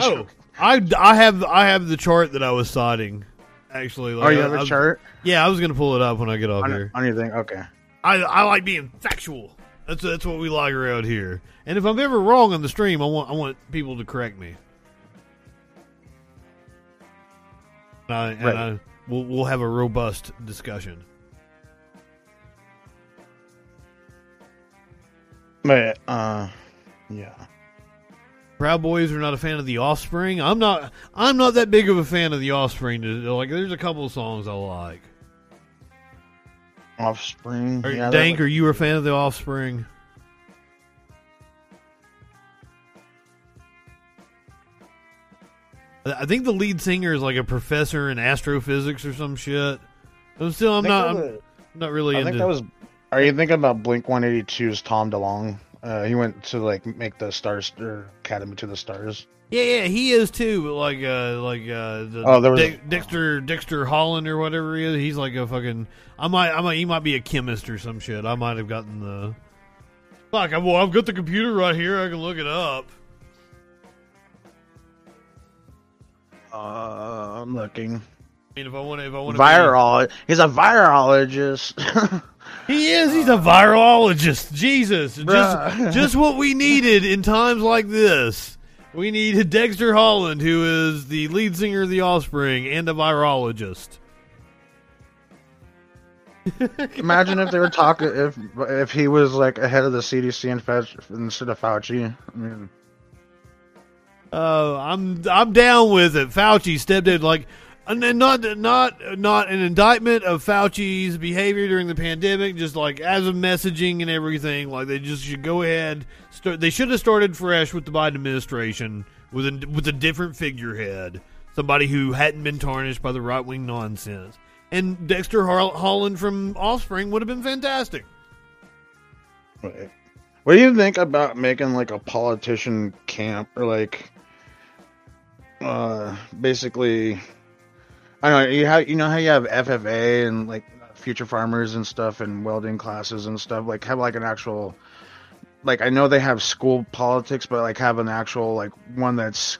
Oh, I, I have I have the chart that I was citing. Actually, like, Oh, you have I a chart Yeah, I was gonna pull it up when I get off on, here. on your thing? Okay. I I like being factual. That's that's what we like around here. And if I'm ever wrong on the stream, I want I want people to correct me. And I, and Right. I, we'll we'll have a robust discussion. But uh, yeah. Proud Boys are not a fan of The Offspring. I'm not. I'm not that big of a fan of The Offspring. Like, there's a couple of songs I like. Offspring. Are, yeah, Dank, that- are you a fan of The Offspring? I think the lead singer is like a professor in astrophysics or some shit. I'm still. I'm not. I'm was- not really I into. think that was. Are you thinking about Blink 182's Tom DeLonge? Uh, he went to like make the Stars or Academy to the Stars. Yeah, yeah, he is too. But like, uh, like uh, the Oh, there was- Dex- Dexter Dexter Holland or whatever he is. He's like a fucking. I might, I might, he might be a chemist or some shit. I might have gotten the. Fuck! I, well, I've got the computer right here. I can look it up. Uh, I'm looking. I mean, if I want to, if I want to, Viral. He's a virologist. he is. He's a virologist. Jesus, just, just what we needed in times like this. We needed Dexter Holland, who is the lead singer of The Offspring and a virologist. Imagine if they were talking if if he was like ahead of the CDC and Fauci, instead of Fauci. I mean, Uh, I'm I'm down with it. Fauci stepped in like, and not not not an indictment of Fauci's behavior during the pandemic, just like as of messaging and everything. Like they just should go ahead. Start, they should have started fresh with the Biden administration with a with a different figurehead, somebody who hadn't been tarnished by the right wing nonsense. And Dexter Holland from Offspring would have been fantastic. what do you think about making like a politician camp or like, uh, basically, I know you have you know how you have FFA and like future farmers and stuff and welding classes and stuff like have like an actual like I know they have school politics, but like have an actual like one that's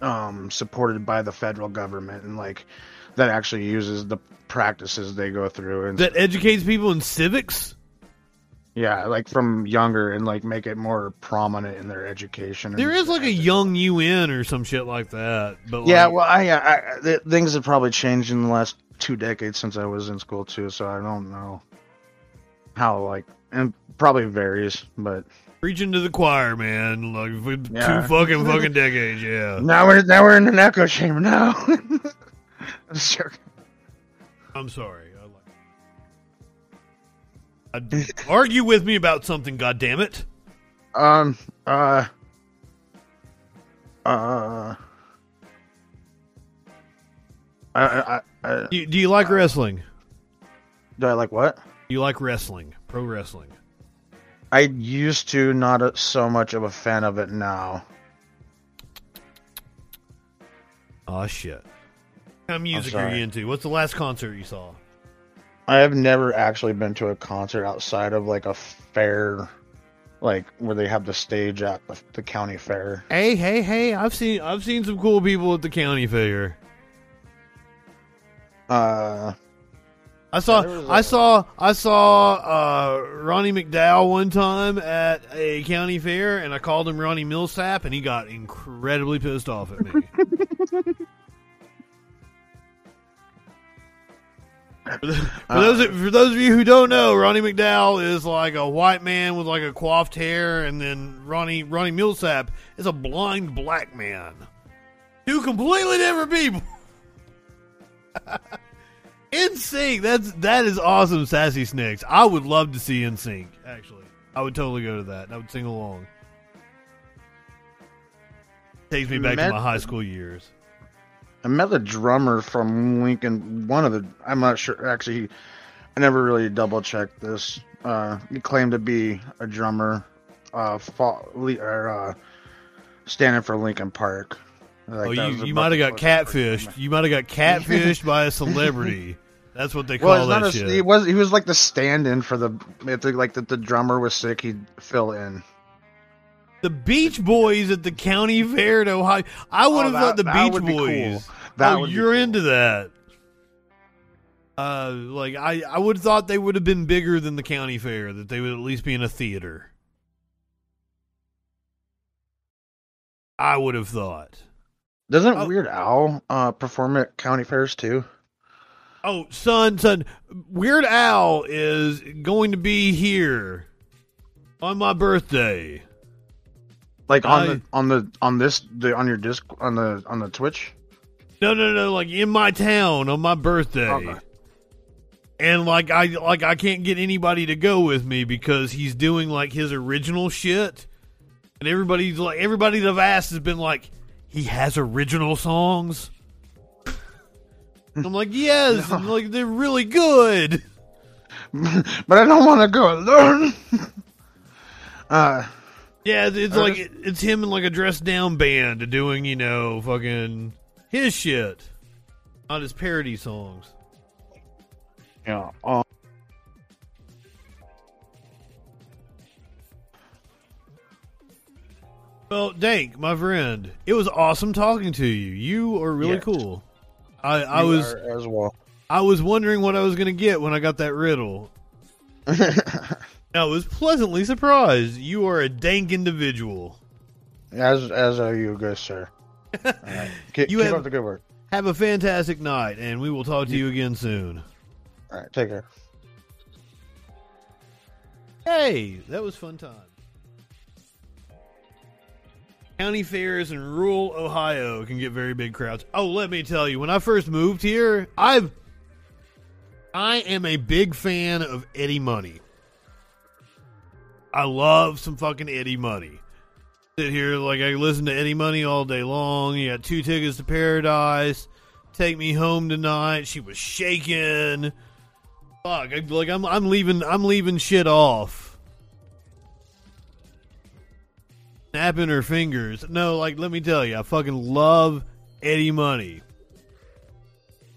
um supported by the federal government and like that actually uses the practices they go through and That educates people in civics. Yeah, like from younger and like make it more prominent in their education. There is like a young UN or some shit like that. But yeah, like, well, I, I, I th- things have probably changed in the last two decades since I was in school too, so I don't know how like and probably varies, but Preaching to the choir, man. Like for Yeah. two fucking fucking decades, yeah. now we're now we're in an echo chamber now. I'm. I'm sorry. I argue with me about something. God damn it! Um. Uh. Uh. I, I, I, Do you, do you like wrestling? do I like what? Do you like wrestling? Pro wrestling? I used to not a, so much of a fan of it now. Oh shit! What kind of music are you into? What's the last concert you saw? I have never actually been to a concert outside of like a fair, like where they have the stage at the, the county fair. Hey, hey, hey! I've seen I've seen some cool people at the county fair. Uh, I saw there was I a- saw I saw uh, Ronnie McDowell one time at a county fair, and I called him Ronnie Milsap, and he got incredibly pissed off at me. for, uh, those of, for those of you who don't know, Ronnie McDowell is like a white man with like a coiffed hair, and then Ronnie Ronnie Milsap is a blind black man. Two completely different people. NSYNC. That's that is awesome, sassy snakes. I would love to see NSYNC. Actually, I would totally go to that. I would sing along. Takes me back Met- to my high school years. I met the drummer from Linkin. One of the, I'm not sure. Actually, I never really double checked this. Uh, he claimed to be a drummer. uh, fall, or uh, standing for Linkin Park. Like, oh, you, you might have got catfished. You might have got catfished by a celebrity. That's what they call well, that a, shit. He was he was like the stand-in for the if like the, the drummer was sick, he'd fill in. The Beach Boys at the county fair in Ohio. I would oh, have thought the Beach Boys. Cool. That oh, you're cool. into that. Uh, like I, I would have thought they would have been bigger than the county fair. That they would at least be in a theater. I would have thought. Doesn't oh. Weird Al uh, perform at county fairs too? Oh, son, son, Weird Al is going to be here on my birthday. Like on I, the on the on this the on your disc on the on the Twitch. No, no, no, like in my town on my birthday. Okay. And like I like I can't get anybody to go with me because he's doing like his original shit. And everybody's like everybody that I've asked has been like, he has original songs. I'm like, yes, no. I'm like they're really good. but I don't want to go alone. uh, yeah, it's like just... it's him in like a dressed down band doing you know fucking his shit, not his parody songs. Yeah. Um, Well, Dank, my friend, it was awesome talking to you. You are really cool. I, I was as well. I was wondering what I was going to get when I got that riddle. I was pleasantly surprised. You are a dank individual. As as are you, good sir. Right. Keep, you keep have, up the good work. Have a fantastic night, and we will talk to you again soon. All right, take care. Hey, that was fun time. County fairs in rural Ohio can get very big crowds. Oh, let me tell you, when I first moved here, I've I am a big fan of Eddie Money. I love some fucking Eddie Money. Sit here like I listen to Eddie Money all day long. You got two tickets to paradise. Take me home tonight. She was shaking. Fuck, I, like I'm I'm leaving I'm leaving shit off. snapping her fingers. No, like let me tell you, I fucking love Eddie Money.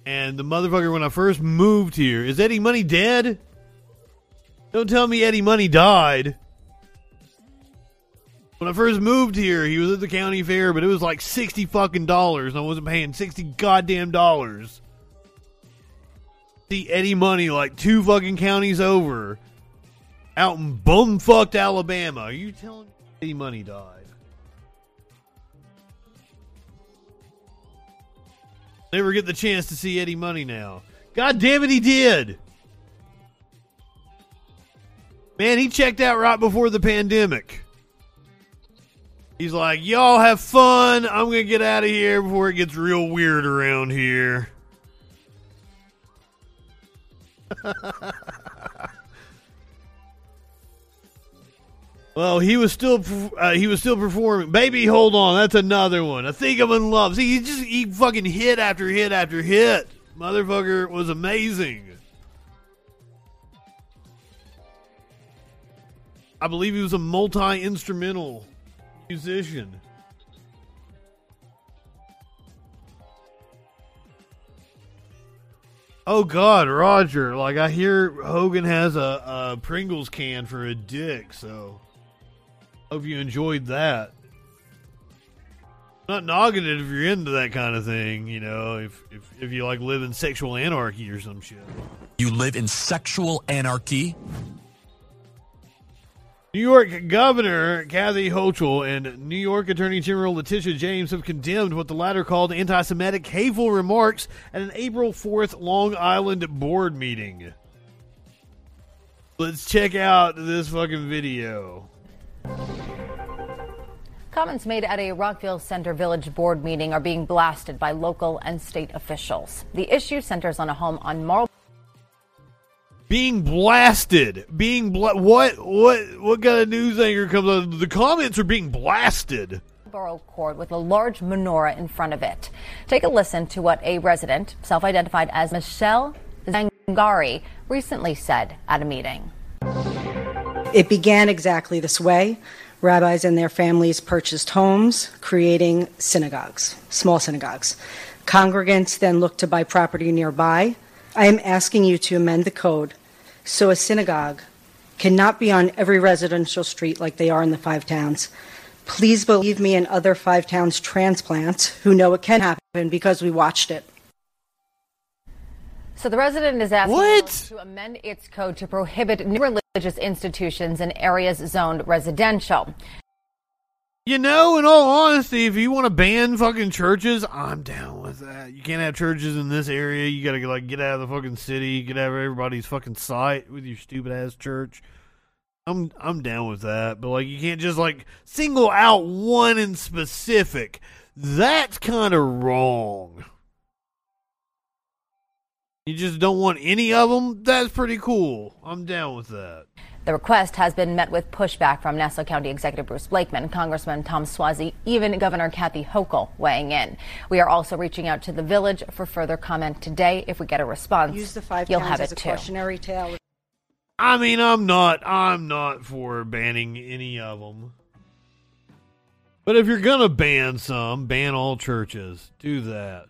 And the motherfucker when I first moved here, is Eddie Money dead? Don't tell me Eddie Money died. When I first moved here, he was at the county fair, but it was like sixty fucking dollars, and I wasn't paying sixty goddamn dollars. See Eddie Money like two fucking counties over, out in bumfucked Alabama. Are you telling me? Eddie Money died. Never get the chance to see Eddie Money now. God damn it, he did. Man, he checked out right before the pandemic. He's like, y'all have fun. I'm going to get out of here before it gets real weird around here. Well, he was still uh, he was still performing. Baby, hold on, that's another one. I think I'm in love. See, he just he fucking hit after hit after hit. Motherfucker was amazing. I believe he was a multi instrumental musician. Oh God, Roger! Like I hear Hogan has a, a Pringles can for a dick, so. Hope you enjoyed that. not knocking it if you're into that kind of thing, you know, if, if, if you like live in sexual anarchy or some shit. You live in sexual anarchy? New York Governor Kathy Hochul and New York Attorney General Letitia James have condemned what the latter called anti Semitic hateful remarks at an April 4th Long Island board meeting. Let's check out this fucking video. Comments made at a Rockville Centre Village board meeting are being blasted by local and state officials. The issue centers on a home on Marl. Being blasted, being bla- what what what kind of news anchor comes on? The comments are being blasted. Borough Court with a large menorah in front of it. Take a listen to what a resident, self-identified as Michelle Zangari, recently said at a meeting. It began exactly this way rabbis and their families purchased homes, creating synagogues, small synagogues. Congregants then looked to buy property nearby. I am asking you to amend the code so a synagogue cannot be on every residential street like they are in the five towns. Please believe me and other five towns transplants who know it can happen because we watched it. So the resident is asking What? to amend its code to prohibit new religious institutions in areas zoned residential. You know, in all honesty, if you want to ban fucking churches, I'm down with that. You can't have churches in this area. You gotta like get out of the fucking city. Get out of everybody's fucking sight with your stupid ass church. I'm I'm down with that, but like you can't just like single out one in specific. That's kind of wrong. You just don't want any of them. That's pretty cool. I'm down with that. The request has been met with pushback from Nassau County Executive Bruce Blakeman, Congressman Tom Suozzi, even Governor Kathy Hochul weighing in. We are also reaching out to the village for further comment today. If we get a response, Use the five you'll towns have as it a too. cautionary tale. I mean, I'm not. I'm not for banning any of them. But if you're gonna ban some, ban all churches. Do that.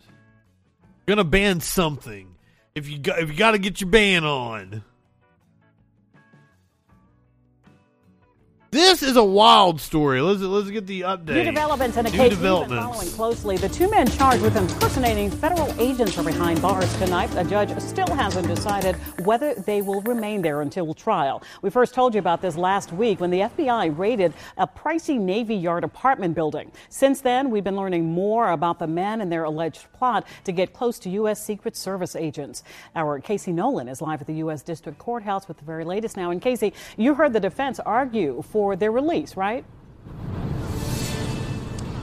You're gonna ban something. If you got, if you got to get your ban on. This is a wild story. Let's let's get the update. New developments in a New case we've been following closely. The two men charged with impersonating federal agents are behind bars tonight. A judge still hasn't decided whether they will remain there until trial. We first told you about this last week when the FBI raided a pricey Navy Yard apartment building. Since then, we've been learning more about the men and their alleged plot to get close to U.S. Secret Service agents. Our Casey Nolan is live at the U.S. District Courthouse with the very latest now. And Casey, you heard the defense argue for their release, right?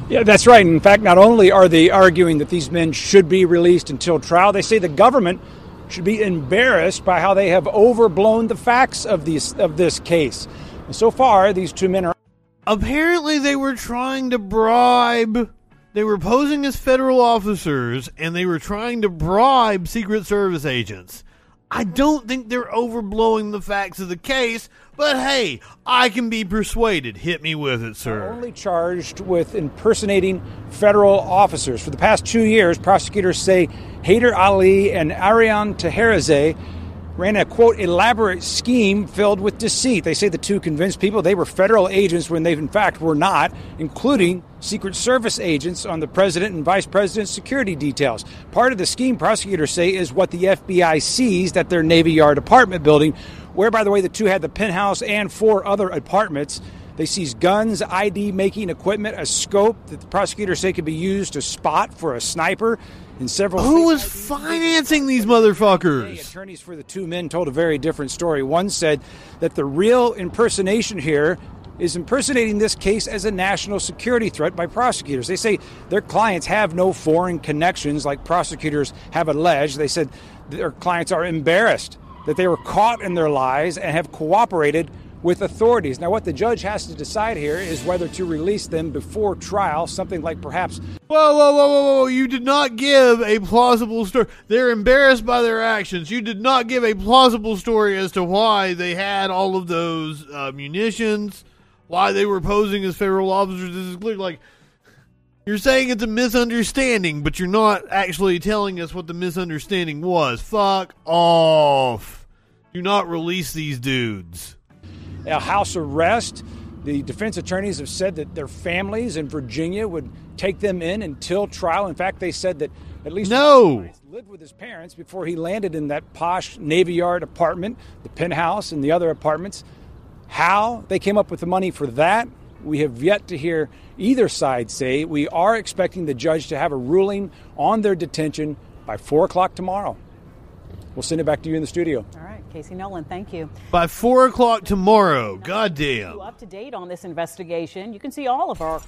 Yeah, that's right. In fact, not only are they arguing that these men should be released until trial, they say the government should be embarrassed by how they have overblown the facts of these of this case. And so far, these two men are Apparently, they were trying to bribe. They were posing as federal officers, and they were trying to bribe Secret Service agents. I don't think they're overblowing the facts of the case, but hey, I can be persuaded. Hit me with it, sir. only charged with impersonating federal officers. For the past two years, prosecutors say Haider Ali and Arian Taherzadeh ran a quote elaborate scheme filled with deceit. They say the two convinced people they were federal agents when they in fact were not, including Secret Service agents on the president and vice president's security details. Part of the scheme, prosecutors say, is what the FBI seized at their Navy Yard apartment building, where, by the way, the two had the penthouse and four other apartments. They seized guns, ID making equipment, a scope that the prosecutors say could be used to spot for a sniper, and several. Who was financing these motherfuckers? Attorneys for the two men told a very different story. One said that the real impersonation here is impersonating this case as a national security threat by prosecutors. They say their clients have no foreign connections like prosecutors have alleged. They said their clients are embarrassed that they were caught in their lies and have cooperated with authorities. Now, what the judge has to decide here is whether to release them before trial, something like perhaps Whoa, whoa, whoa, whoa, whoa. You did not give a plausible story. They're embarrassed by their actions. You did not give a plausible story as to why they had all of those uh, munitions, why they were posing as federal officers. This is clear. Like, you're saying it's a misunderstanding, but you're not actually telling us what the misunderstanding was. Fuck off. Do not release these dudes. A house arrest. The defense attorneys have said that their families in Virginia would take them in until trial. In fact, they said that at least No. lived with his parents before he landed in that posh Navy Yard apartment, the penthouse, and the other apartments. How they came up with the money for that, we have yet to hear either side say. We are expecting the judge to have a ruling on their detention by 4 o'clock tomorrow. We'll send it back to you in the studio. All right, Casey Nolan, thank you. By 4 o'clock tomorrow. Goddamn. Up to date on this investigation. You can see all of our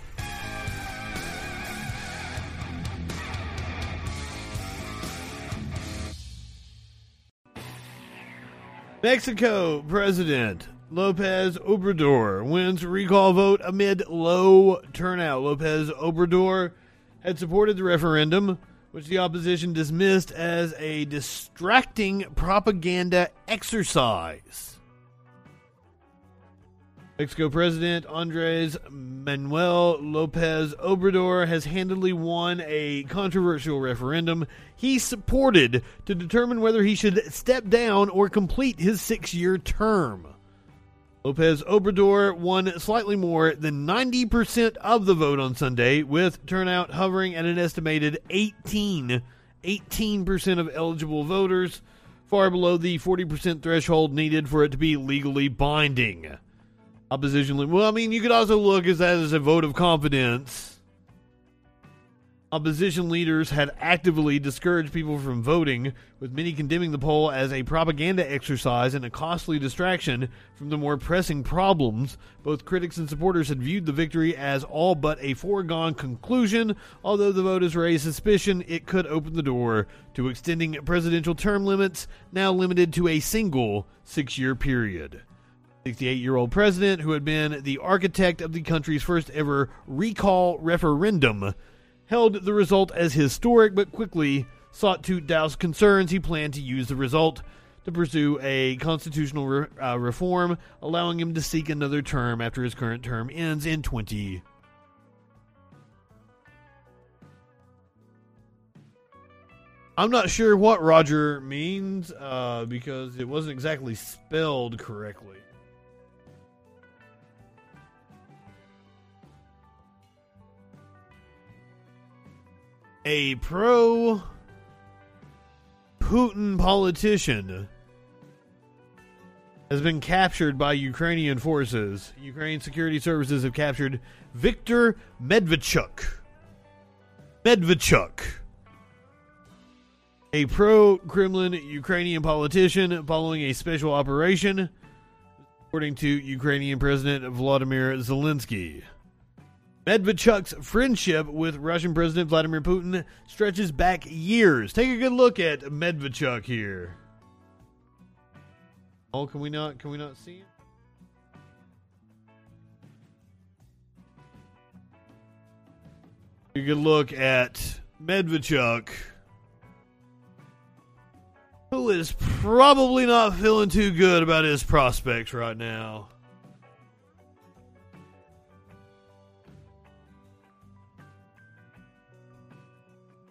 Mexico President Lopez Obrador wins recall vote amid low turnout. Lopez Obrador had supported the referendum, which the opposition dismissed as a distracting propaganda exercise. Mexico President Andres Manuel Lopez Obrador has handily won a controversial referendum he supported to determine whether he should step down or complete his six year term. Lopez Obrador won slightly more than 90% of the vote on Sunday, with turnout hovering at an estimated 18, 18% of eligible voters, far below the 40% threshold needed for it to be legally binding. Opposition. Well, I mean, you could also look at that as a vote of confidence. Opposition leaders had actively discouraged people from voting, with many condemning the poll as a propaganda exercise and a costly distraction from the more pressing problems. Both critics and supporters had viewed the victory as all but a foregone conclusion, although the vote has raised suspicion it could open the door to extending presidential term limits, now limited to a single six year period. 68 year old president, who had been the architect of the country's first ever recall referendum, held the result as historic, but quickly sought to douse concerns. He planned to use the result to pursue a constitutional re- uh, reform, allowing him to seek another term after his current term ends in 20. I'm not sure what Roger means uh, because it wasn't exactly spelled correctly. A pro Putin politician has been captured by Ukrainian forces. Ukrainian security services have captured Viktor Medvedchuk. Medvedchuk, a pro Kremlin Ukrainian politician following a special operation, according to Ukrainian President Vladimir Zelensky. Medvedchuk's friendship with Russian President Vladimir Putin stretches back years. Take a good look at Medvedchuk here. Oh, can we not? Can we not see him? A good look at Medvedchuk, who is probably not feeling too good about his prospects right now.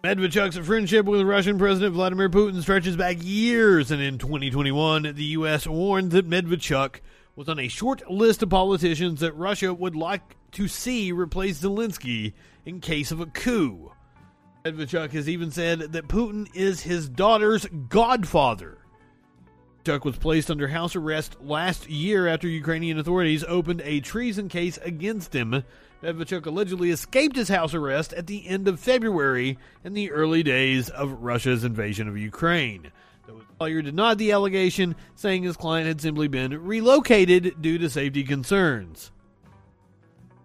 Medvedchuk's friendship with Russian President Vladimir Putin stretches back years, and in 2021, the U.S. warned that Medvedchuk was on a short list of politicians that Russia would like to see replace Zelensky in case of a coup. Medvedchuk has even said that Putin is his daughter's godfather. Chuck was placed under house arrest last year after Ukrainian authorities opened a treason case against him Medvedchuk allegedly escaped his house arrest at the end of February in the early days of Russia's invasion of Ukraine. The lawyer denied the allegation, saying his client had simply been relocated due to safety concerns.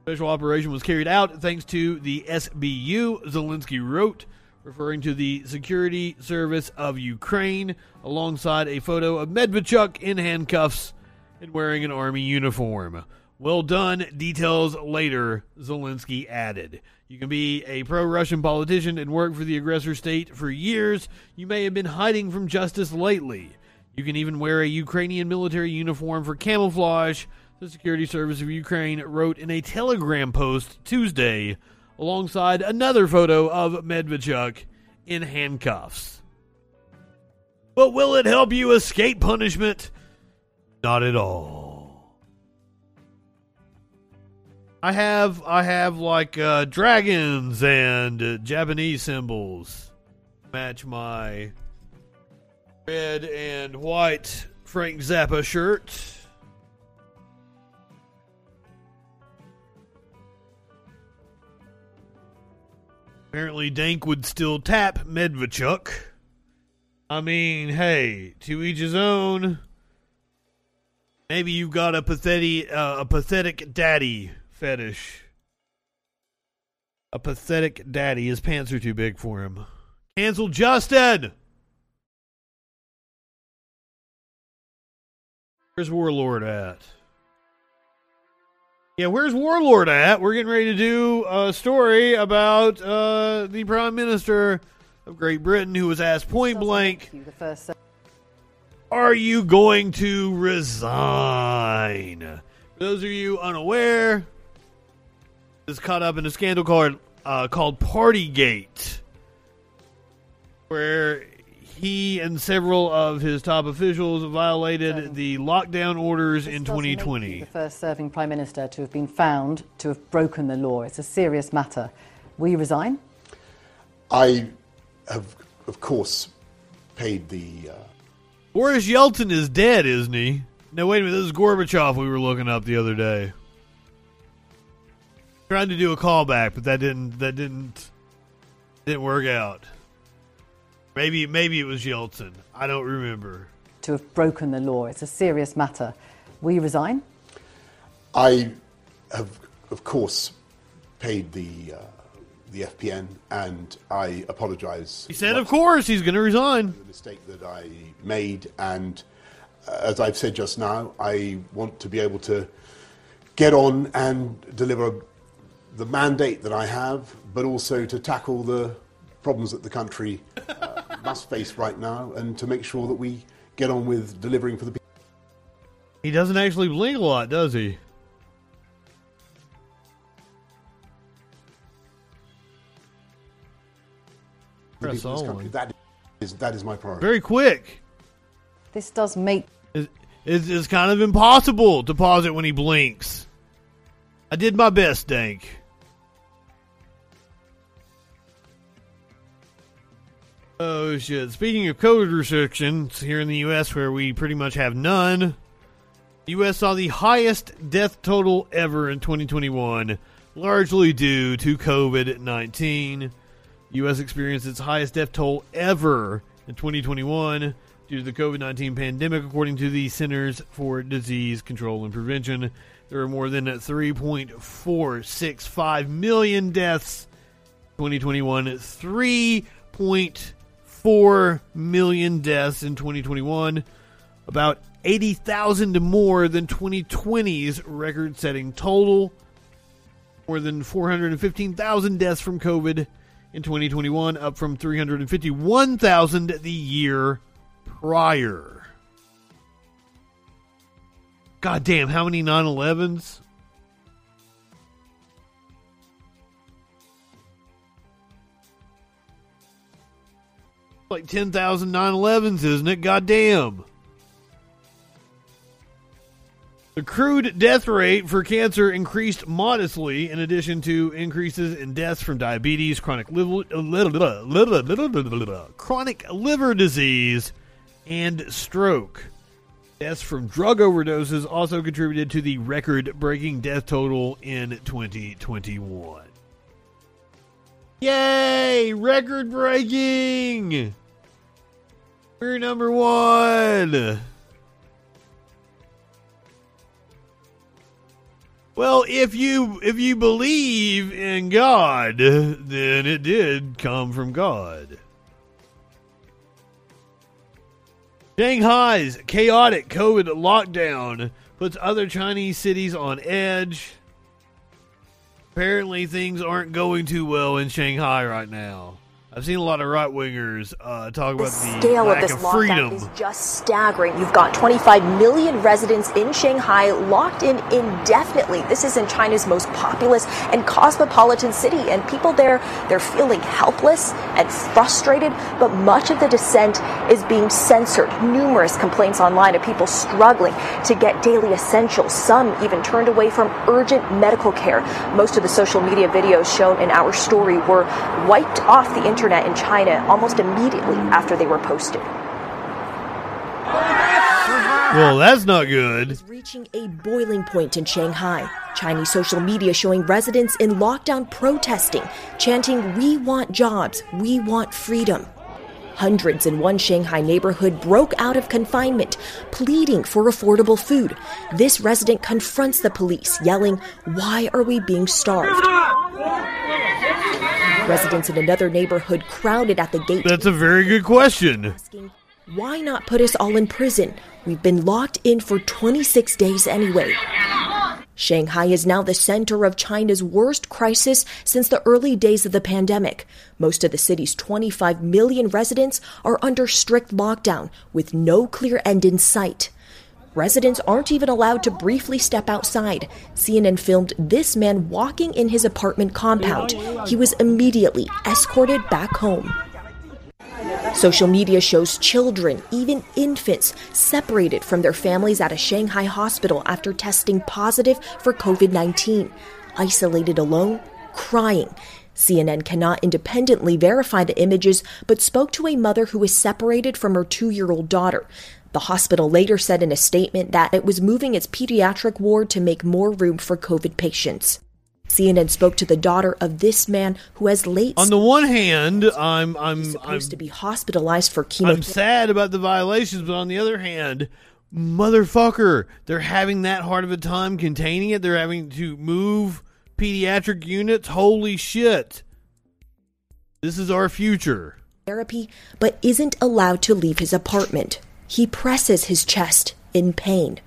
Special operation was carried out thanks to the SBU, Zelensky wrote, referring to the Security Service of Ukraine, alongside a photo of Medvedchuk in handcuffs and wearing an army uniform. Well done. Details later, Zelensky added. You can be a pro Russian politician and work for the aggressor state for years. You may have been hiding from justice lately. You can even wear a Ukrainian military uniform for camouflage, the Security Service of Ukraine wrote in a Telegram post Tuesday, alongside another photo of Medvedchuk in handcuffs. But will it help you escape punishment? Not at all. I have I have like uh, dragons and uh, Japanese symbols match my red and white Frank Zappa shirt. Apparently, Dank would still tap Medvedchuk. I mean, hey, to each his own. Maybe you've got a pathetic, uh, a pathetic daddy fetish. A pathetic daddy. His pants are too big for him. Cancel Justin! Where's Warlord at? Yeah, where's Warlord at? We're getting ready to do a story about uh, the Prime Minister of Great Britain who was asked point blank Are you going to resign? For those of you unaware, is caught up in a scandal called uh, called Partygate, where he and several of his top officials violated the lockdown orders in 2020. The first serving Prime Minister to have been found to have broken the law. It's a serious matter. Will you resign? I have, of course, paid the. Uh... Boris Yeltsin is dead, isn't he? No, wait a minute. This is Gorbachev we were looking up the other day. Trying to do a callback, but that didn't that didn't didn't work out. Maybe maybe it was Yeltsin. I don't remember. To have broken the law. It's a serious matter. Will you resign? I have, of course, paid the uh, the FPN, and I apologise. He said, of course, he's going to resign. The mistake that I made, and uh, as I've said just now, I want to be able to get on and deliver the mandate that I have, but also to tackle the problems that the country uh, must face right now, and to make sure that we get on with delivering for the people. He doesn't actually blink a lot, does he? The people of this country. That is that is my priority. Very quick. This does make it's, it's, it's kind of impossible to pause it when he blinks. I did my best, Dank. Oh shit. Speaking of COVID restrictions here in the US where we pretty much have none, the US saw the highest death total ever in 2021, largely due to COVID-19. US experienced its highest death toll ever in 2021 due to the COVID 19 pandemic, according to the Centers for Disease Control and Prevention. There were more than 3.465 million deaths 2021, 3.4 million deaths in 2021, about 80,000 more than 2020's record setting total, more than 415,000 deaths from COVID in 2021, up from 351,000 the year prior. God damn, how many 9 11s? Like 10,000 9 11s, isn't it? Goddamn. The crude death rate for cancer increased modestly, in addition to increases in deaths from diabetes, chronic liver, chronic liver disease, and stroke. Deaths from drug overdoses also contributed to the record breaking death total in 2021. Yay! Record breaking! We're number one! Well, if you if you believe in God, then it did come from God. Shanghai's chaotic COVID lockdown puts other Chinese cities on edge. Apparently, things aren't going too well in Shanghai right now. I've seen a lot of right wingers uh, talk the about the scale lack of this of lockdown freedom. is just staggering. You've got 25 million residents in Shanghai locked in indefinitely. This is in China's most populous and cosmopolitan city, and people there they're feeling helpless and frustrated. But much of the dissent is being censored. Numerous complaints online of people struggling to get daily essentials. Some even turned away from urgent medical care. Most of the social media videos shown in our story were wiped off the internet in China almost immediately after they were posted. Well, that's not good. is reaching a boiling point in Shanghai. Chinese social media showing residents in lockdown protesting, chanting, We want jobs, we want freedom. Hundreds in one Shanghai neighborhood broke out of confinement, pleading for affordable food. This resident confronts the police, yelling, Why are we being starved? Residents in another neighborhood crowded at the gate. That's a very good question. Why not put us all in prison? We've been locked in for 26 days anyway. Shanghai is now the center of China's worst crisis since the early days of the pandemic. Most of the city's 25 million residents are under strict lockdown with no clear end in sight. Residents aren't even allowed to briefly step outside. CNN filmed this man walking in his apartment compound. He was immediately escorted back home. Social media shows children, even infants, separated from their families at a Shanghai hospital after testing positive for COVID 19, isolated alone, crying. CNN cannot independently verify the images, but spoke to a mother who was separated from her two year old daughter. The hospital later said in a statement that it was moving its pediatric ward to make more room for COVID patients. CNN spoke to the daughter of this man who has late. On the one hand, I'm I'm supposed I'm, to be hospitalized for chemo. I'm sad about the violations, but on the other hand, motherfucker, they're having that hard of a time containing it. They're having to move pediatric units. Holy shit! This is our future. Therapy, but isn't allowed to leave his apartment. He presses his chest in pain.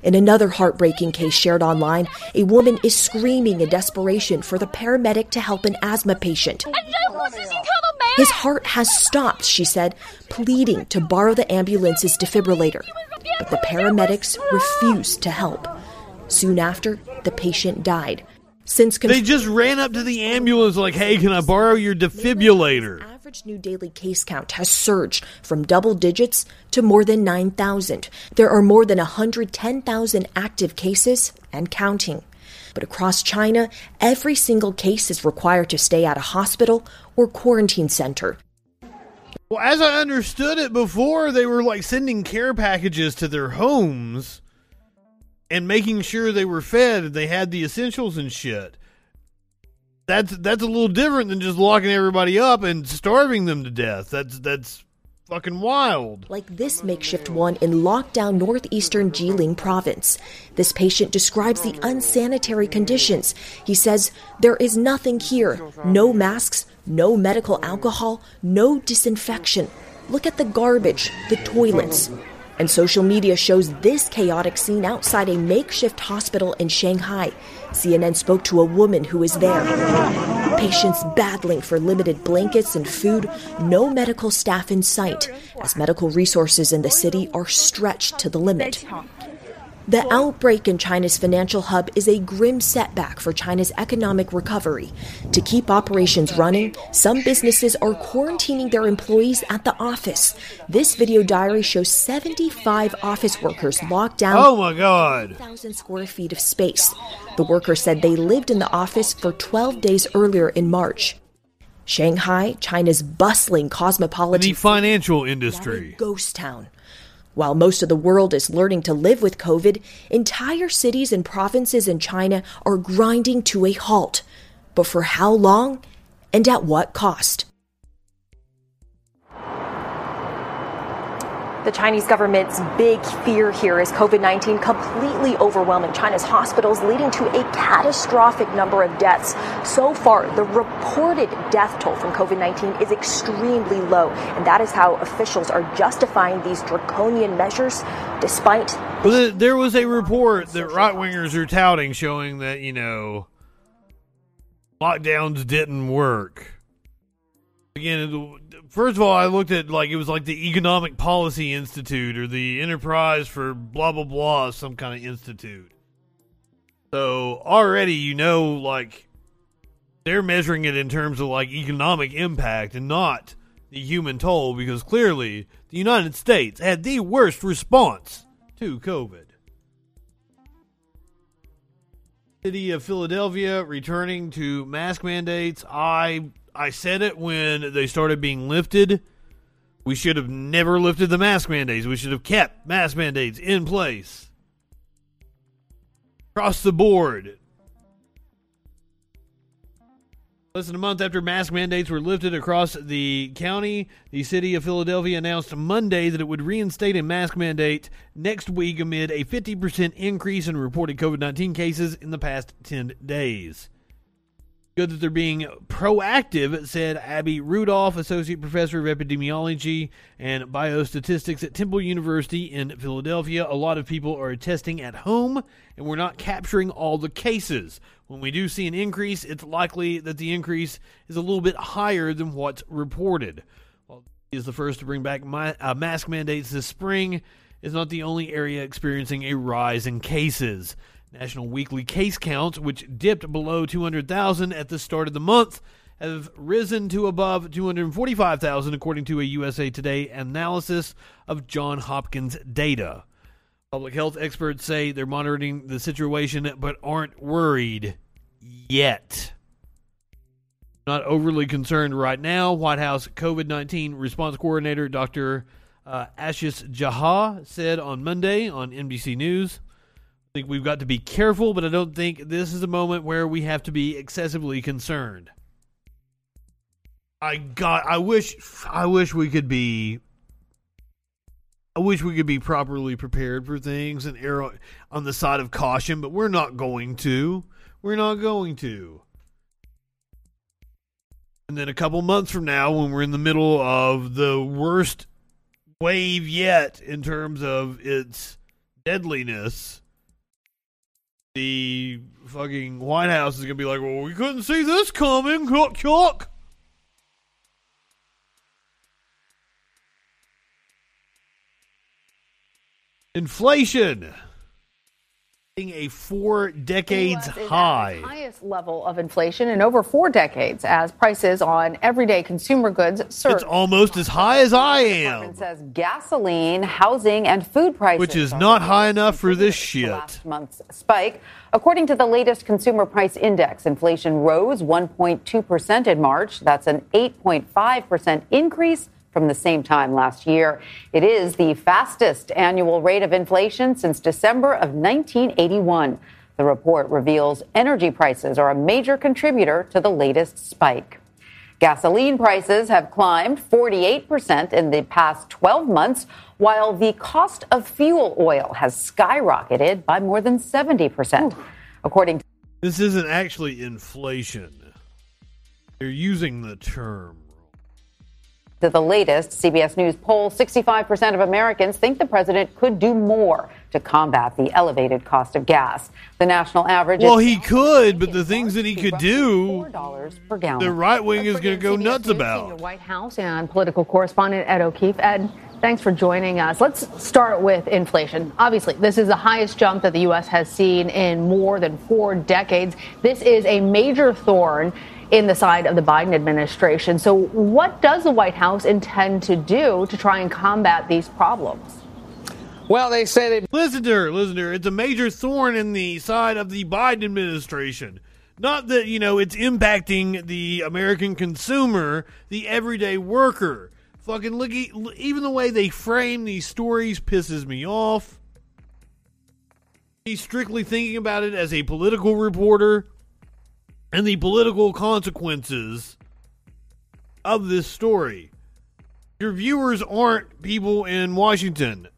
In another heartbreaking case shared online, a woman is screaming in desperation for the paramedic to help an asthma patient. His heart has stopped, she said, pleading to borrow the ambulance's defibrillator. But the paramedics refused to help. Soon after, the patient died. Since conf- They just ran up to the ambulance like, "Hey, can I borrow your defibrillator?" Average new daily case count has surged from double digits to more than 9,000. There are more than 110,000 active cases and counting. But across China, every single case is required to stay at a hospital or quarantine center. Well, as I understood it before, they were like sending care packages to their homes and making sure they were fed they had the essentials and shit. That's that's a little different than just locking everybody up and starving them to death. That's that's fucking wild. Like this makeshift one in lockdown northeastern Jilin province. This patient describes the unsanitary conditions. He says, There is nothing here no masks, no medical alcohol, no disinfection. Look at the garbage, the toilets. And social media shows this chaotic scene outside a makeshift hospital in Shanghai. CNN spoke to a woman who was there. Patients battling for limited blankets and food, no medical staff in sight, as medical resources in the city are stretched to the limit. The outbreak in China's financial hub is a grim setback for China's economic recovery. To keep operations running, some businesses are quarantining their employees at the office. This video diary shows 75 office workers locked down. Oh my god. 1,000 square feet of space. The workers said they lived in the office for 12 days earlier in March. Shanghai, China's bustling cosmopolitan The financial industry. ghost town. While most of the world is learning to live with COVID, entire cities and provinces in China are grinding to a halt. But for how long and at what cost? The Chinese government's big fear here is COVID 19 completely overwhelming China's hospitals, leading to a catastrophic number of deaths. So far, the reported death toll from COVID 19 is extremely low, and that is how officials are justifying these draconian measures despite. Well, th- there was a report that right wingers are touting showing that, you know, lockdowns didn't work. Again, first of all, I looked at like it was like the Economic Policy Institute or the Enterprise for blah blah blah, some kind of institute. So already you know like they're measuring it in terms of like economic impact and not the human toll because clearly the United States had the worst response to COVID. City of Philadelphia returning to mask mandates. I I said it when they started being lifted. We should have never lifted the mask mandates. We should have kept mask mandates in place. Across the board. Less than a month after mask mandates were lifted across the county, the city of Philadelphia announced Monday that it would reinstate a mask mandate next week amid a 50% increase in reported COVID 19 cases in the past 10 days. Good that they're being proactive, said Abby Rudolph, Associate Professor of Epidemiology and Biostatistics at Temple University in Philadelphia. A lot of people are testing at home, and we're not capturing all the cases. When we do see an increase, it's likely that the increase is a little bit higher than what's reported. Well, he is the first to bring back my, uh, mask mandates this spring, is not the only area experiencing a rise in cases. National weekly case counts, which dipped below 200,000 at the start of the month, have risen to above 245,000, according to a USA Today analysis of John Hopkins data. Public health experts say they're monitoring the situation but aren't worried yet. Not overly concerned right now. White House COVID 19 response coordinator Dr. Uh, Ashish Jha said on Monday on NBC News. I think we've got to be careful, but I don't think this is a moment where we have to be excessively concerned. I got. I wish. I wish we could be. I wish we could be properly prepared for things and err on the side of caution, but we're not going to. We're not going to. And then a couple months from now, when we're in the middle of the worst wave yet in terms of its deadliness, the fucking White House is gonna be like, "Well, we couldn't see this coming." Cook, cook. Inflation a four decades high. highest level of inflation in over four decades as prices on everyday consumer goods surge. It's almost as high as I am. says gasoline, housing, and food prices. Which is not high enough for this shit. Last month's spike. According to the latest consumer price index, inflation rose 1.2% in March. That's an 8.5% increase from the same time last year. It is the fastest annual rate of inflation since December of 1981. The report reveals energy prices are a major contributor to the latest spike. Gasoline prices have climbed 48% in the past 12 months, while the cost of fuel oil has skyrocketed by more than 70%. According to This isn't actually inflation. They're using the term to the latest CBS News poll, 65% of Americans think the president could do more to combat the elevated cost of gas. The national average Well, he could, but the things that he could do, per gallon. the right wing is going to go nuts Senior about. White House and political correspondent Ed O'Keefe. Ed, thanks for joining us. Let's start with inflation. Obviously, this is the highest jump that the U.S. has seen in more than four decades. This is a major thorn in the side of the Biden administration. So, what does the White House intend to do to try and combat these problems? Well, they say they listen to her. Listen to her. It's a major thorn in the side of the Biden administration. Not that you know it's impacting the American consumer, the everyday worker. Fucking look, even the way they frame these stories pisses me off. He's strictly thinking about it as a political reporter and the political consequences of this story. Your viewers aren't people in Washington.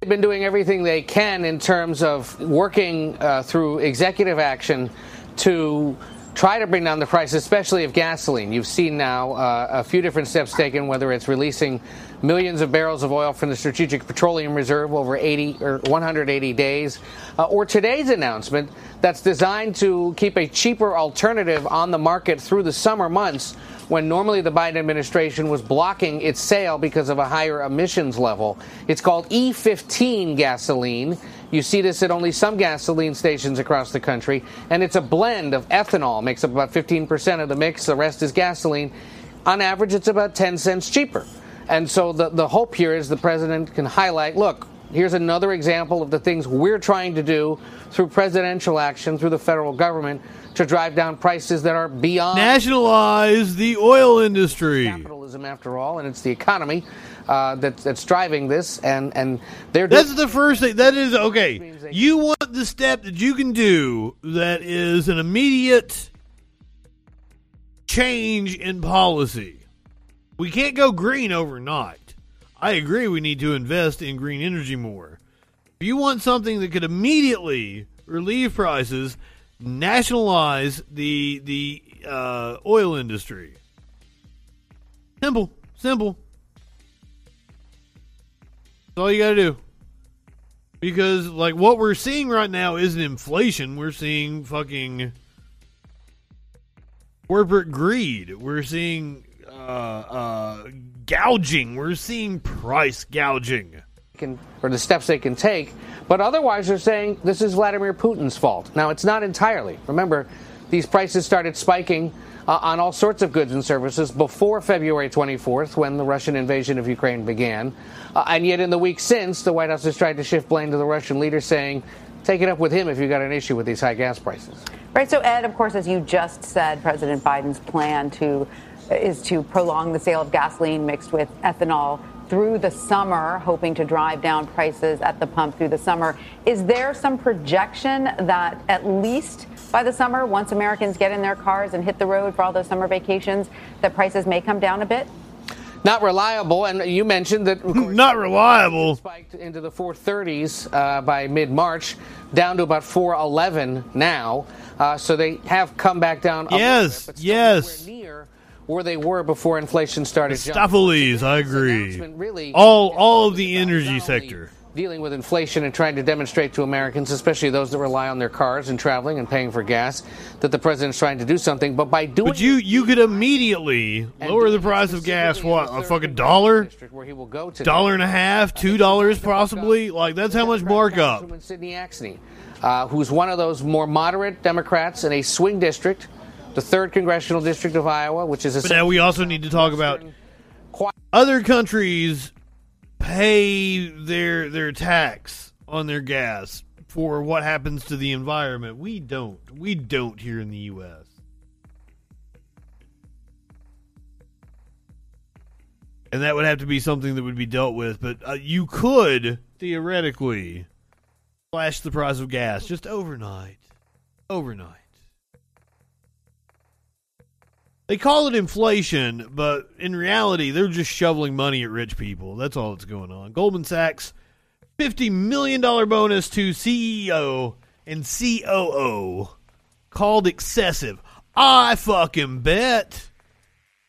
They've been doing everything they can in terms of working uh, through executive action to try to bring down the price, especially of gasoline. You've seen now uh, a few different steps taken, whether it's releasing millions of barrels of oil from the Strategic Petroleum Reserve over 80 or 180 days, uh, or today's announcement that's designed to keep a cheaper alternative on the market through the summer months when normally the Biden administration was blocking its sale because of a higher emissions level. It's called E15 gasoline. You see this at only some gasoline stations across the country, and it's a blend of ethanol, makes up about 15% of the mix, the rest is gasoline. On average, it's about 10 cents cheaper. And so the, the hope here is the president can highlight look, here's another example of the things we're trying to do through presidential action, through the federal government, to drive down prices that are beyond. Nationalize the oil industry. Capitalism, after all, and it's the economy uh, that, that's driving this, and, and they're. That's the first thing. That is okay. You want the step that you can do that is an immediate change in policy. We can't go green overnight. I agree we need to invest in green energy more. If you want something that could immediately relieve prices, nationalize the the uh, oil industry. Simple, simple. That's all you got to do. Because like what we're seeing right now isn't inflation. We're seeing fucking corporate greed. We're seeing uh, uh, gouging. We're seeing price gouging. can, or the steps they can take. But otherwise, they're saying this is Vladimir Putin's fault. Now, it's not entirely. Remember, these prices started spiking uh, on all sorts of goods and services before February 24th, when the Russian invasion of Ukraine began. Uh, and yet, in the week since, the White House has tried to shift blame to the Russian leader, saying, take it up with him if you've got an issue with these high gas prices. Right. So, Ed, of course, as you just said, President Biden's plan to is to prolong the sale of gasoline mixed with ethanol through the summer, hoping to drive down prices at the pump through the summer. Is there some projection that at least by the summer, once Americans get in their cars and hit the road for all those summer vacations, that prices may come down a bit? Not reliable, and you mentioned that. Not reliable. Spiked into the 430s uh, by mid-March, down to about 411 now. Uh, so they have come back down. Yes, bit, yes. Where they were before inflation started. Stuffies, I agree. Really all, all of the energy sector dealing with inflation and trying to demonstrate to Americans, especially those that rely on their cars and traveling and paying for gas, that the president's trying to do something. But by doing, but you you could immediately lower the price of gas. What a fucking dollar, dollar and a half, two dollars possibly. Like that's how much markup. Cindy Axne, uh, who's one of those more moderate Democrats in a swing district, the third congressional district of Iowa, which is. But now we also need to talk about other countries pay their their tax on their gas for what happens to the environment. We don't. We don't here in the US. And that would have to be something that would be dealt with, but uh, you could theoretically slash the price of gas just overnight. Overnight. They call it inflation, but in reality, they're just shoveling money at rich people. That's all that's going on. Goldman Sachs, $50 million bonus to CEO and COO called excessive. I fucking bet.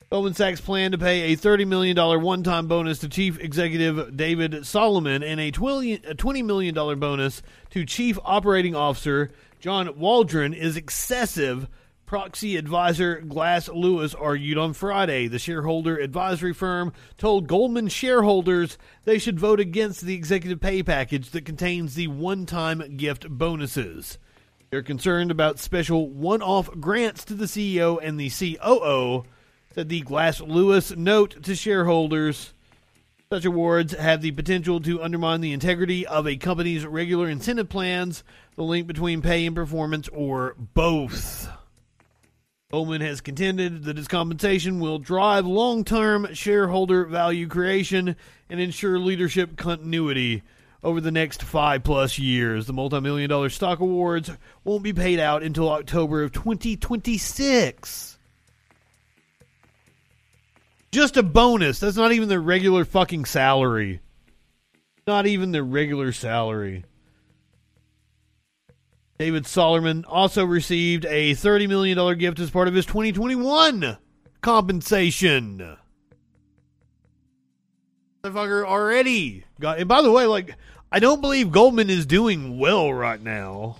Goldman Sachs plan to pay a $30 million one time bonus to Chief Executive David Solomon and a $20 million bonus to Chief Operating Officer John Waldron is excessive Proxy advisor Glass Lewis argued on Friday. The shareholder advisory firm told Goldman shareholders they should vote against the executive pay package that contains the one time gift bonuses. They're concerned about special one off grants to the CEO and the COO, said the Glass Lewis note to shareholders. Such awards have the potential to undermine the integrity of a company's regular incentive plans, the link between pay and performance, or both. Goldman has contended that his compensation will drive long term shareholder value creation and ensure leadership continuity over the next five plus years. The multi million dollar stock awards won't be paid out until October of 2026. Just a bonus. That's not even their regular fucking salary. Not even their regular salary. David Solomon also received a $30 million gift as part of his 2021 compensation. Motherfucker already got. And by the way, like, I don't believe Goldman is doing well right now.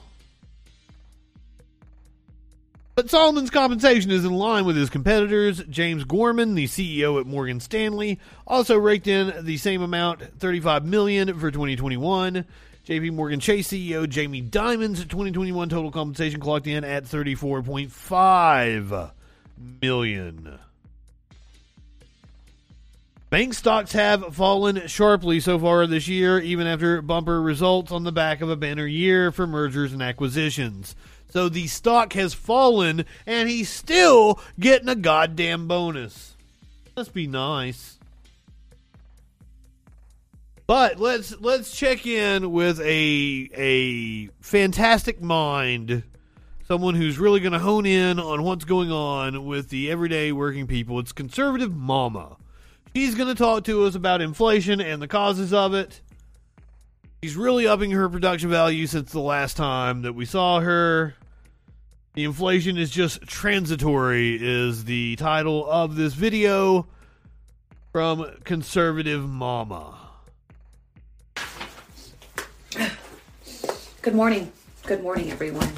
But Solomon's compensation is in line with his competitors. James Gorman, the CEO at Morgan Stanley, also raked in the same amount, 35 million for 2021. JP Morgan Chase CEO Jamie Dimon's 2021 total compensation clocked in at 34.5 million. Bank stocks have fallen sharply so far this year, even after bumper results on the back of a banner year for mergers and acquisitions. So the stock has fallen, and he's still getting a goddamn bonus. Must be nice. But let's let's check in with a a fantastic mind, someone who's really going to hone in on what's going on with the everyday working people. It's conservative mama. She's going to talk to us about inflation and the causes of it. She's really upping her production value since the last time that we saw her. The inflation is just transitory, is the title of this video from Conservative Mama. Good morning. Good morning, everyone.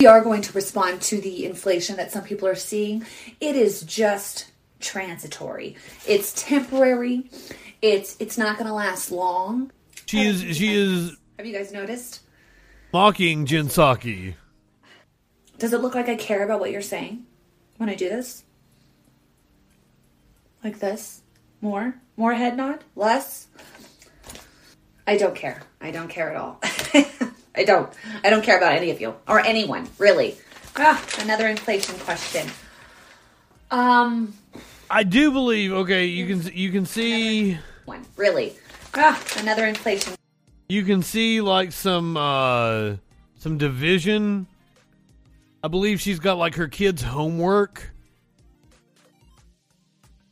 we are going to respond to the inflation that some people are seeing. It is just transitory. It's temporary. It's it's not going to last long. She is she is Have you guys noticed? mocking Jen Psaki. Does it look like I care about what you're saying when I do this? Like this? More? More head nod? Less? I don't care. I don't care at all. I don't. I don't care about any of you or anyone, really. Ah, another inflation question. Um, I do believe. Okay, you can you can see one, really. Ah, another inflation. you can see like some uh some division. I believe she's got like her kids' homework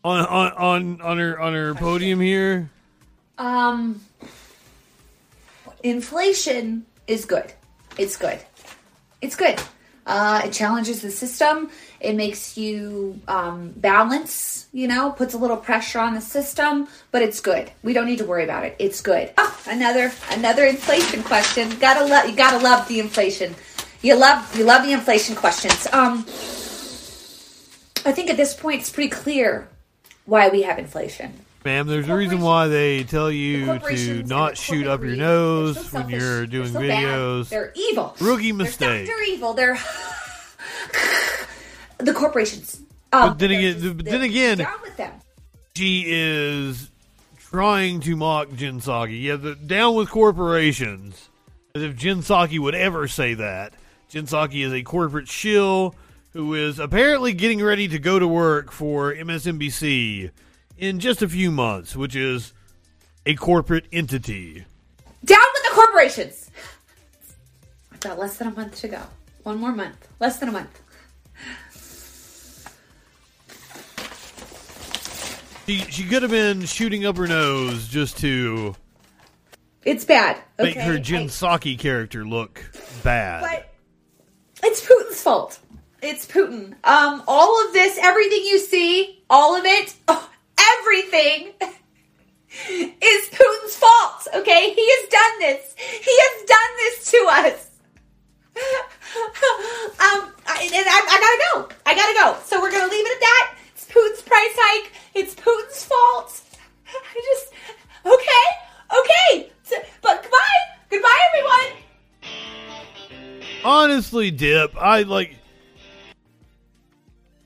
on on on, on her on her podium here. Um, inflation is good. It's good. It's good. Uh, it challenges the system. It makes you um, balance. You know, puts a little pressure on the system, but it's good. We don't need to worry about it. It's good. Oh, another another inflation question. Gotta love you. Gotta love the inflation. You love you love the inflation questions. Um, I think at this point it's pretty clear why we have inflation. Ma'am, there's a reason why they tell you to not shoot up your nose when you're doing so bad. videos. They're evil. Rookie mistake. They're evil. They're the corporations. Um, But then again, but then again, down with them. she is trying to mock Jen Psaki. Yeah, the down with corporations. As if Jen Psaki would ever say that. Jen Psaki is a corporate shill who is apparently getting ready to go to work for MSNBC in just a few months, which is a corporate entity. Down with the corporations. I've got less than a month to go. One more month. Less than a month. She, she could have been shooting up her nose just to It's bad. make Okay. her Jinsaki Psaki character look bad. But it's Putin's fault. It's Putin. Um, all of this, everything you see, all of it, oh, everything is Putin's fault. Okay, he has done this. He has done this to us. um, I, and I, I gotta go. I gotta go. So we're gonna leave it at that. It's Putin's price hike. It's Putin's fault. I just okay, okay. So- but goodbye, goodbye, everyone. Honestly, Dip, I like.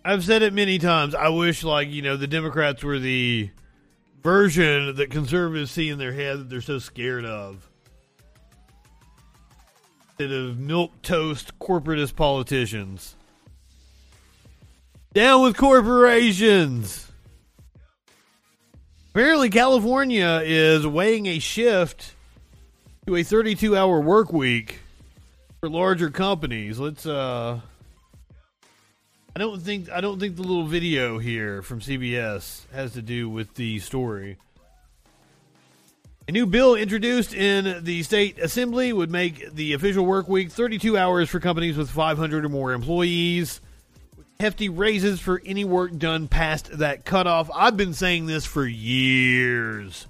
I've said it many times. I wish, like, you know, the Democrats were the version that conservatives see in their head that they're so scared of. Instead of milk toast corporatist politicians. Down with corporations. Apparently, California is weighing a shift to a 32 hour work week for larger companies. Let's uh I don't think I don't think the little video here from CBS has to do with the story. A new bill introduced in the state assembly would make the official work week 32 hours for companies with 500 or more employees. Hefty raises for any work done past that cutoff. I've been saying this for years.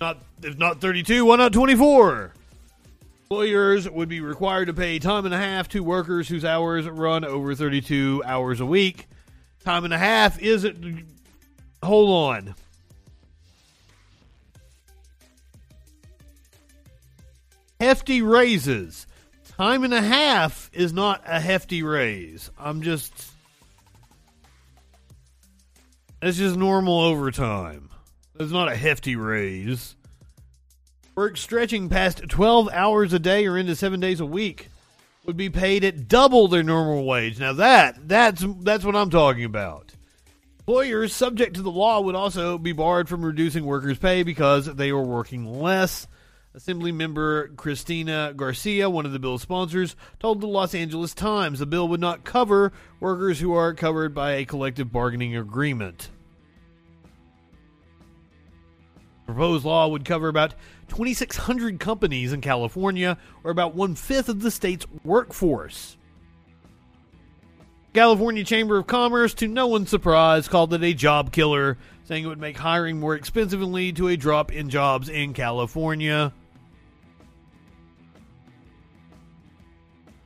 Not if not 32, why not 24? Employers would be required to pay time and a half to workers whose hours run over 32 hours a week. Time and a half isn't. Hold on. Hefty raises. Time and a half is not a hefty raise. I'm just. It's just normal overtime. It's not a hefty raise. Work stretching past 12 hours a day or into 7 days a week would be paid at double their normal wage. Now that that's that's what I'm talking about. Employers subject to the law would also be barred from reducing workers' pay because they were working less. Assembly member Cristina Garcia, one of the bill's sponsors, told the Los Angeles Times the bill would not cover workers who are covered by a collective bargaining agreement. The Proposed law would cover about 2,600 companies in California, or about one fifth of the state's workforce. California Chamber of Commerce, to no one's surprise, called it a job killer, saying it would make hiring more expensive and lead to a drop in jobs in California.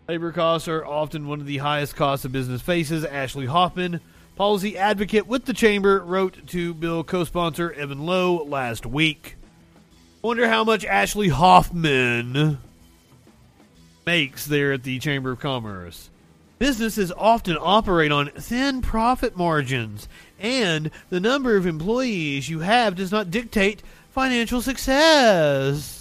Labor costs are often one of the highest costs a business faces. Ashley Hoffman, policy advocate with the chamber, wrote to bill co-sponsor Evan Low last week. Wonder how much Ashley Hoffman makes there at the Chamber of Commerce. Businesses often operate on thin profit margins, and the number of employees you have does not dictate financial success.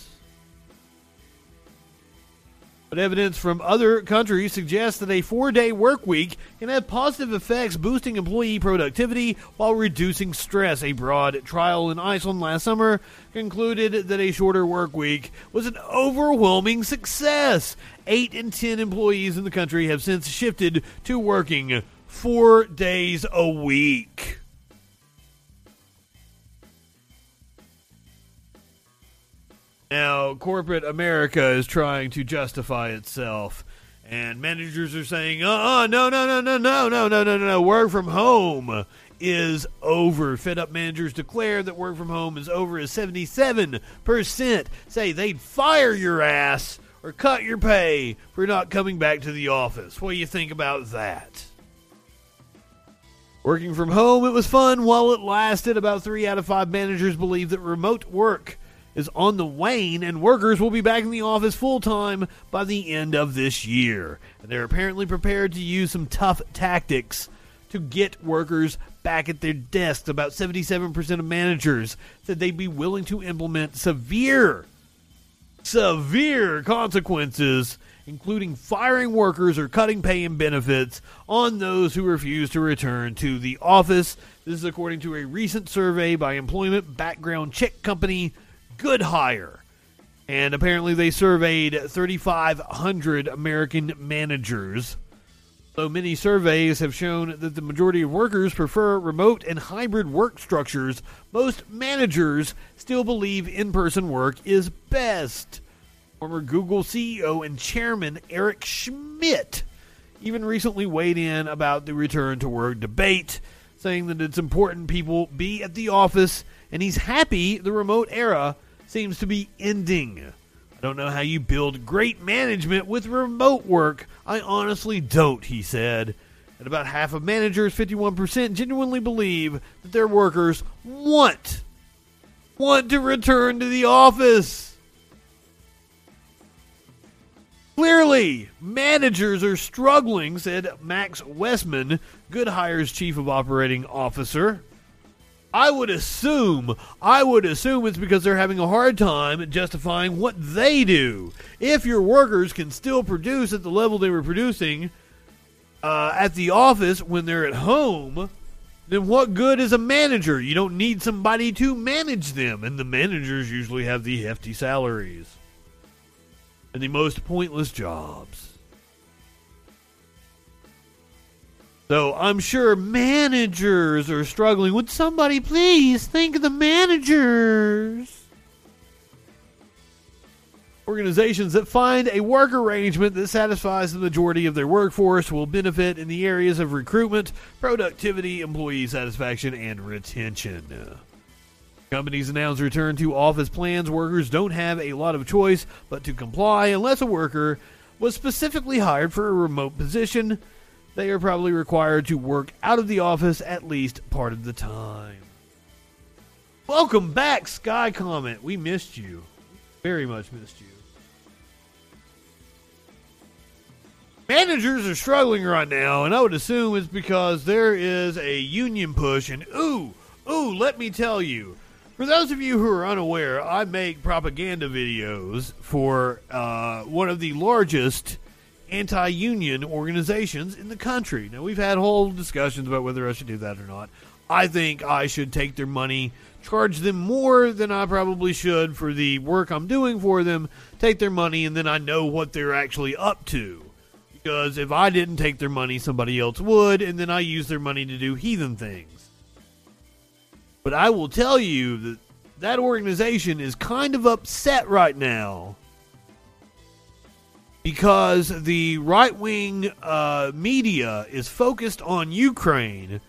But evidence from other countries suggests that a four day work week can have positive effects boosting employee productivity while reducing stress. A broad trial in Iceland last summer concluded that a shorter work week was an overwhelming success. Eight in ten employees in the country have since shifted to working four days a week. Now, corporate America is trying to justify itself, and managers are saying, "Uh, uh no, no, no, no, no, no, no, no, no, work from home is over." Fed up managers declare that work from home is over as seventy-seven percent say they'd fire your ass or cut your pay for not coming back to the office. What do you think about that? Working from home, it was fun while it lasted. About three out of five managers believe that remote work is on the wane, and workers will be back in the office full time by the end of this year. And they're apparently prepared to use some tough tactics to get workers back at their desks. About 77% of managers said they'd be willing to implement severe, severe consequences, including firing workers or cutting pay and benefits on those who refuse to return to the office. This is according to a recent survey by employment background check company GoodHire. And apparently they surveyed 3,500 American managers. Though many surveys have shown that the majority of workers prefer remote and hybrid work structures, most managers still believe in person work is best. Former Google CEO and chairman Eric Schmidt even recently weighed in about the return to work debate, saying that it's important people be at the office, and he's happy the remote era seems to be ending. I don't know how you build great management with remote work. I honestly don't, he said. And about half of managers, 51%, genuinely believe that their workers want want to return to the office. Clearly, managers are struggling, said Max Wesman, Good Hire's chief of operating officer. I would assume, I would assume it's because they're having a hard time justifying what they do. If your workers can still produce at the level they were producing uh, at the office when they're at home, then what good is a manager? You don't need somebody to manage them, and the managers usually have the hefty salaries and the most pointless jobs. So I'm sure managers are struggling. Would somebody please think of the managers? Organizations that find a work arrangement that satisfies the majority of their workforce will benefit in the areas of recruitment, productivity, employee satisfaction, and retention. Companies announce return to office plans. Workers don't have a lot of choice but to comply unless a worker was specifically hired for a remote position they are probably required to work out of the office at least part of the time. Welcome back, Sky Comment. We missed you. Very much missed you. Managers are struggling right now, and I would assume it's because there is a union push. And ooh, ooh, let me tell you, for those of you who are unaware, I make propaganda videos for uh, one of the largest anti union organizations in the country. Now, we've had whole discussions about whether I should do that or not. I think I should take their money, charge them more than I probably should for the work I'm doing for them, take their money, and then I know what they're actually up to. Because if I didn't take their money, somebody else would, and then I use their money to do heathen things. But I will tell you that that organization is kind of upset right now because the right wing uh, media is focused on Ukraine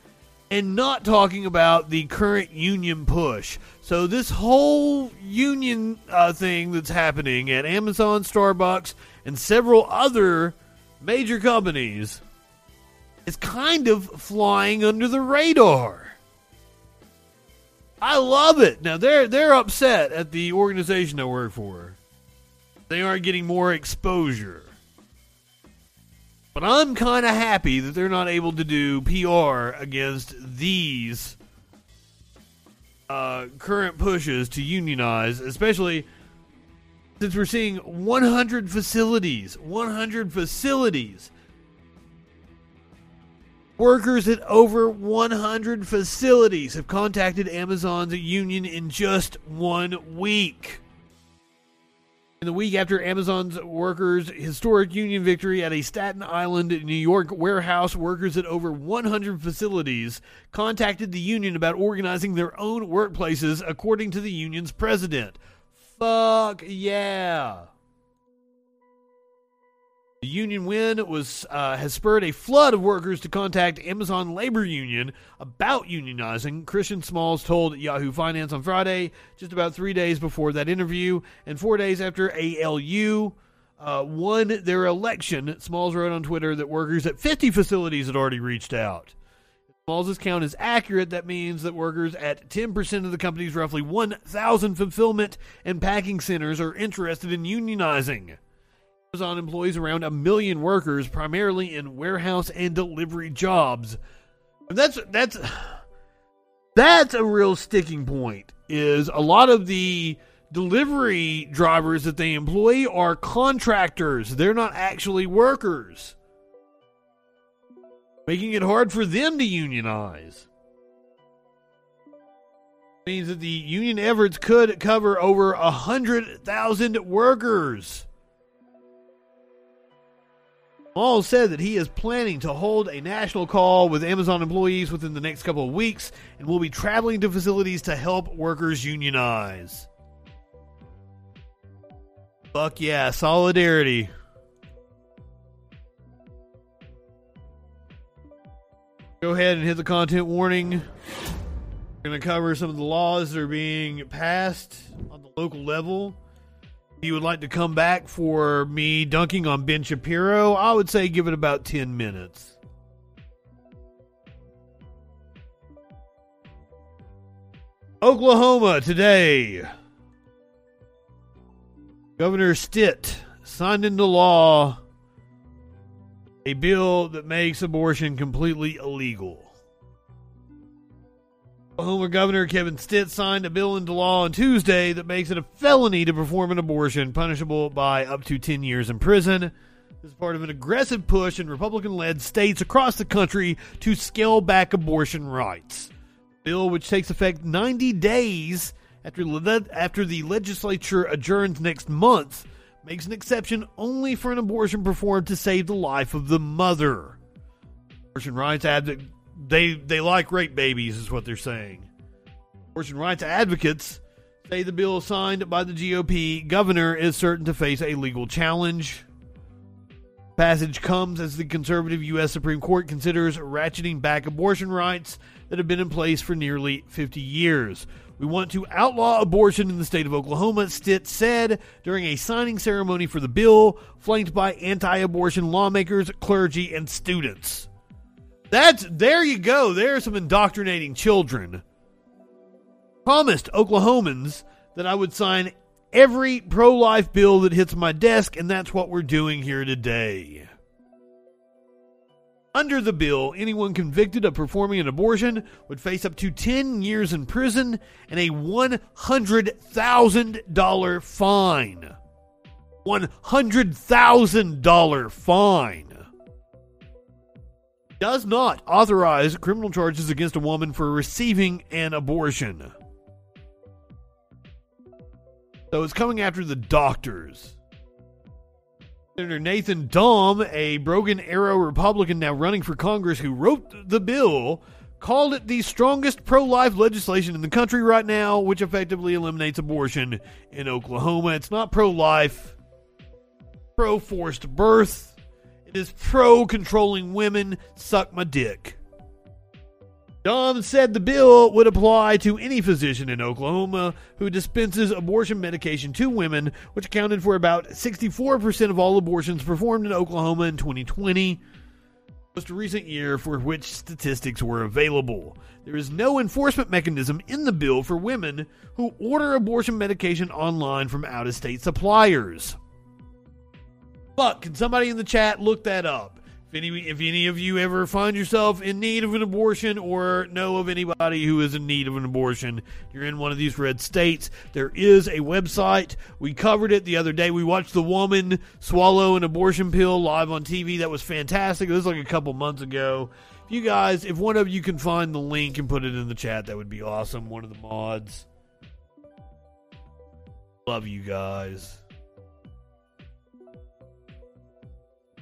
and not talking about the current union push. So, this whole union uh, thing that's happening at Amazon, Starbucks, and several other major companies is kind of flying under the radar. I love it. Now they're they're upset at the organization I work for. They aren't getting more exposure. But I'm kind of happy that they're not able to do PR against these uh, current pushes to unionize, especially since we're seeing 100 facilities, 100 facilities. Workers at over 100 facilities have contacted Amazon's union in just one week. In the week after Amazon's workers' historic union victory at a Staten Island, New York warehouse, workers at over 100 facilities contacted the union about organizing their own workplaces, according to the union's president. Fuck yeah. The union win was uh, has spurred a flood of workers to contact Amazon labor union about unionizing. Christian Smalls told Yahoo Finance on Friday, just about three days before that interview, and four days after ALU uh, won their election. Smalls wrote on Twitter that workers at 50 facilities had already reached out. Smalls' count is accurate. That means that workers at 10% of the company's roughly 1,000 fulfillment and packing centers are interested in unionizing. Amazon employs around a million workers, primarily in warehouse and delivery jobs. And that's that's that's a real sticking point. Is a lot of the delivery drivers that they employ are contractors. They're not actually workers, making it hard for them to unionize. Means that the union efforts could cover over a hundred thousand workers. Mall said that he is planning to hold a national call with Amazon employees within the next couple of weeks and will be traveling to facilities to help workers unionize. Fuck yeah, solidarity. Go ahead and hit the content warning. We're going to cover some of the laws that are being passed on the local level you would like to come back for me dunking on Ben Shapiro, I would say give it about 10 minutes. Oklahoma today. Governor Stitt signed into law a bill that makes abortion completely illegal. Oklahoma Governor Kevin Stitt signed a bill into law on Tuesday that makes it a felony to perform an abortion, punishable by up to 10 years in prison. This is part of an aggressive push in Republican led states across the country to scale back abortion rights. Bill, which takes effect 90 days after, le- after the legislature adjourns next month, makes an exception only for an abortion performed to save the life of the mother. Abortion rights advocate they they like rape babies, is what they're saying. Abortion rights advocates say the bill signed by the GOP governor is certain to face a legal challenge. Passage comes as the conservative U.S. Supreme Court considers ratcheting back abortion rights that have been in place for nearly 50 years. We want to outlaw abortion in the state of Oklahoma, Stitt said during a signing ceremony for the bill, flanked by anti abortion lawmakers, clergy, and students. That's there you go. There's some indoctrinating children. Promised Oklahomans that I would sign every pro life bill that hits my desk, and that's what we're doing here today. Under the bill, anyone convicted of performing an abortion would face up to 10 years in prison and a $100,000 fine. $100,000 fine does not authorize criminal charges against a woman for receiving an abortion. So it's coming after the doctors. Senator Nathan Dahm, a Broken Arrow Republican now running for Congress who wrote the bill, called it the strongest pro life legislation in the country right now, which effectively eliminates abortion in Oklahoma. It's not pro life, pro forced birth is pro controlling women. Suck my dick. Dahm said the bill would apply to any physician in Oklahoma who dispenses abortion medication to women, which accounted for about 64% of all abortions performed in Oklahoma in 2020, most recent year for which statistics were available. There is no enforcement mechanism in the bill for women who order abortion medication online from out of state suppliers. Fuck, can somebody in the chat look that up? If any, if any of you ever find yourself in need of an abortion or know of anybody who is in need of an abortion, you're in one of these red states, there is a website. We covered it the other day. We watched the woman swallow an abortion pill live on TV. That was fantastic. It was like a couple months ago. If you guys, if one of you can find the link and put it in the chat, that would be awesome. One of the mods. Love you guys.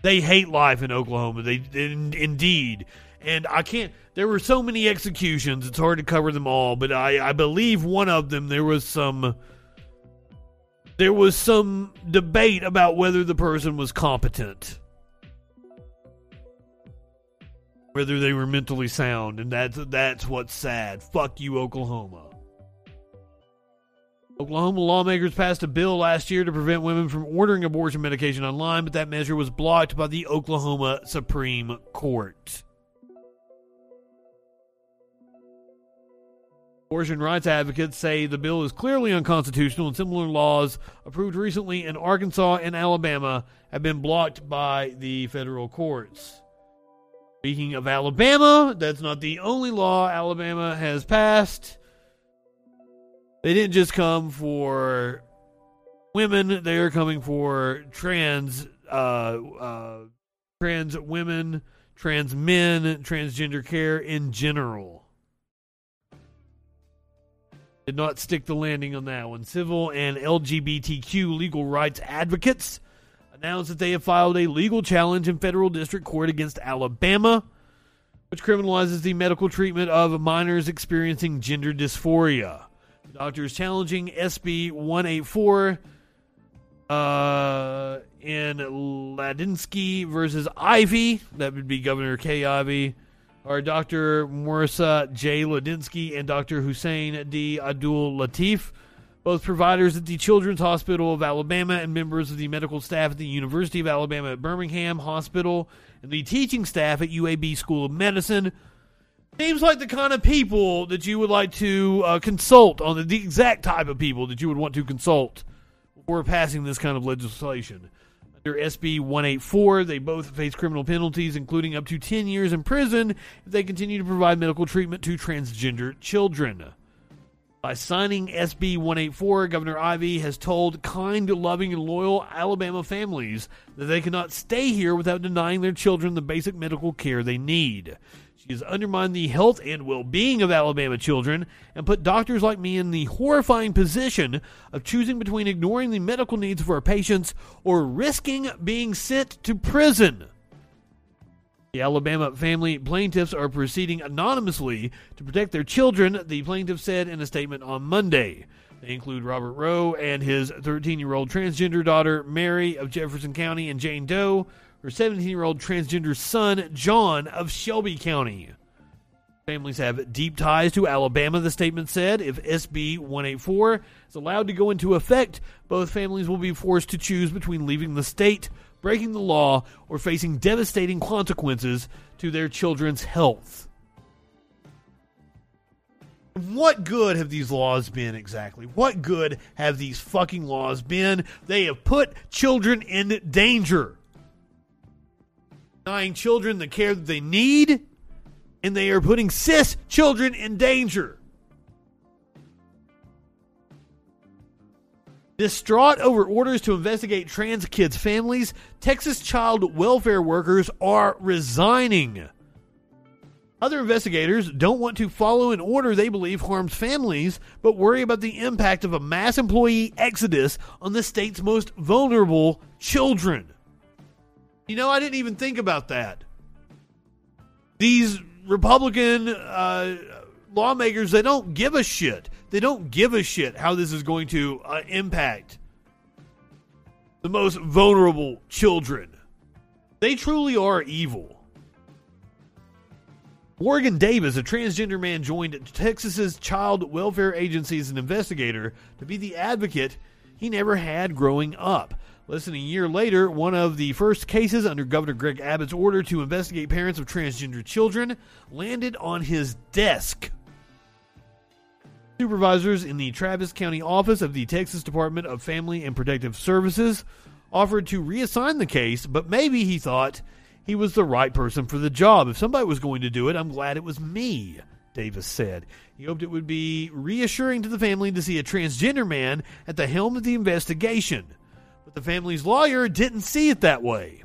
They hate life in Oklahoma. They in, indeed, and I can't. There were so many executions; it's hard to cover them all. But I, I believe one of them there was some. There was some debate about whether the person was competent, whether they were mentally sound, and that's that's what's sad. Fuck you, Oklahoma. Oklahoma lawmakers passed a bill last year to prevent women from ordering abortion medication online, but that measure was blocked by the Oklahoma Supreme Court. Abortion rights advocates say the bill is clearly unconstitutional, and similar laws approved recently in Arkansas and Alabama have been blocked by the federal courts. Speaking of Alabama, that's not the only law Alabama has passed. They didn't just come for women; they are coming for trans, uh, uh, trans women, trans men, transgender care in general. Did not stick the landing on that one. Civil and LGBTQ legal rights advocates announced that they have filed a legal challenge in federal district court against Alabama, which criminalizes the medical treatment of minors experiencing gender dysphoria. Doctors challenging SB 184 uh, in Ladinsky versus Ivey. That would be Governor Kay Ivey. Our Dr. Morissa J. Ladinsky and Dr. Hussein D. Abdul Latif, both providers at the Children's Hospital of Alabama and members of the medical staff at the University of Alabama at Birmingham Hospital and the teaching staff at UAB School of Medicine Seems like the kind of people that you would like to uh, consult on the, the exact type of people that you would want to consult before passing this kind of legislation. Under SB 184, they both face criminal penalties, including up to 10 years in prison if they continue to provide medical treatment to transgender children. By signing SB 184, Governor Ivey has told kind, loving, and loyal Alabama families that they cannot stay here without denying their children the basic medical care they need. She has undermined the health and well being of Alabama children and put doctors like me in the horrifying position of choosing between ignoring the medical needs of our patients or risking being sent to prison. The Alabama family plaintiffs are proceeding anonymously to protect their children, the plaintiff said in a statement on Monday. They include Robert Roe and his 13 year old transgender daughter, Mary of Jefferson County, and Jane Doe, her 17 year old transgender son, John, of Shelby County. Families have deep ties to Alabama, the statement said. If SB 184 is allowed to go into effect, both families will be forced to choose between leaving the state, breaking the law, or facing devastating consequences to their children's health. What good have these laws been exactly? What good have these fucking laws been? They have put children in danger denying children the care that they need, and they are putting cis children in danger. Distraught over orders to investigate trans kids' families, Texas child welfare workers are resigning. Other investigators don't want to follow an order they believe harms families, but worry about the impact of a mass employee exodus on the state's most vulnerable children. You know, I didn't even think about that. These Republican uh, lawmakers, they don't give a shit. They don't give a shit how this is going to uh, impact the most vulnerable children. They truly are evil. Morgan Davis, a transgender man, joined Texas's child welfare agency as an investigator to be the advocate he never had growing up. Less than a year later, one of the first cases under Governor Greg Abbott's order to investigate parents of transgender children landed on his desk. Supervisors in the Travis County office of the Texas Department of Family and Protective Services offered to reassign the case, but maybe he thought he was the right person for the job. If somebody was going to do it, I'm glad it was me, Davis said. He hoped it would be reassuring to the family to see a transgender man at the helm of the investigation. But the family's lawyer didn't see it that way.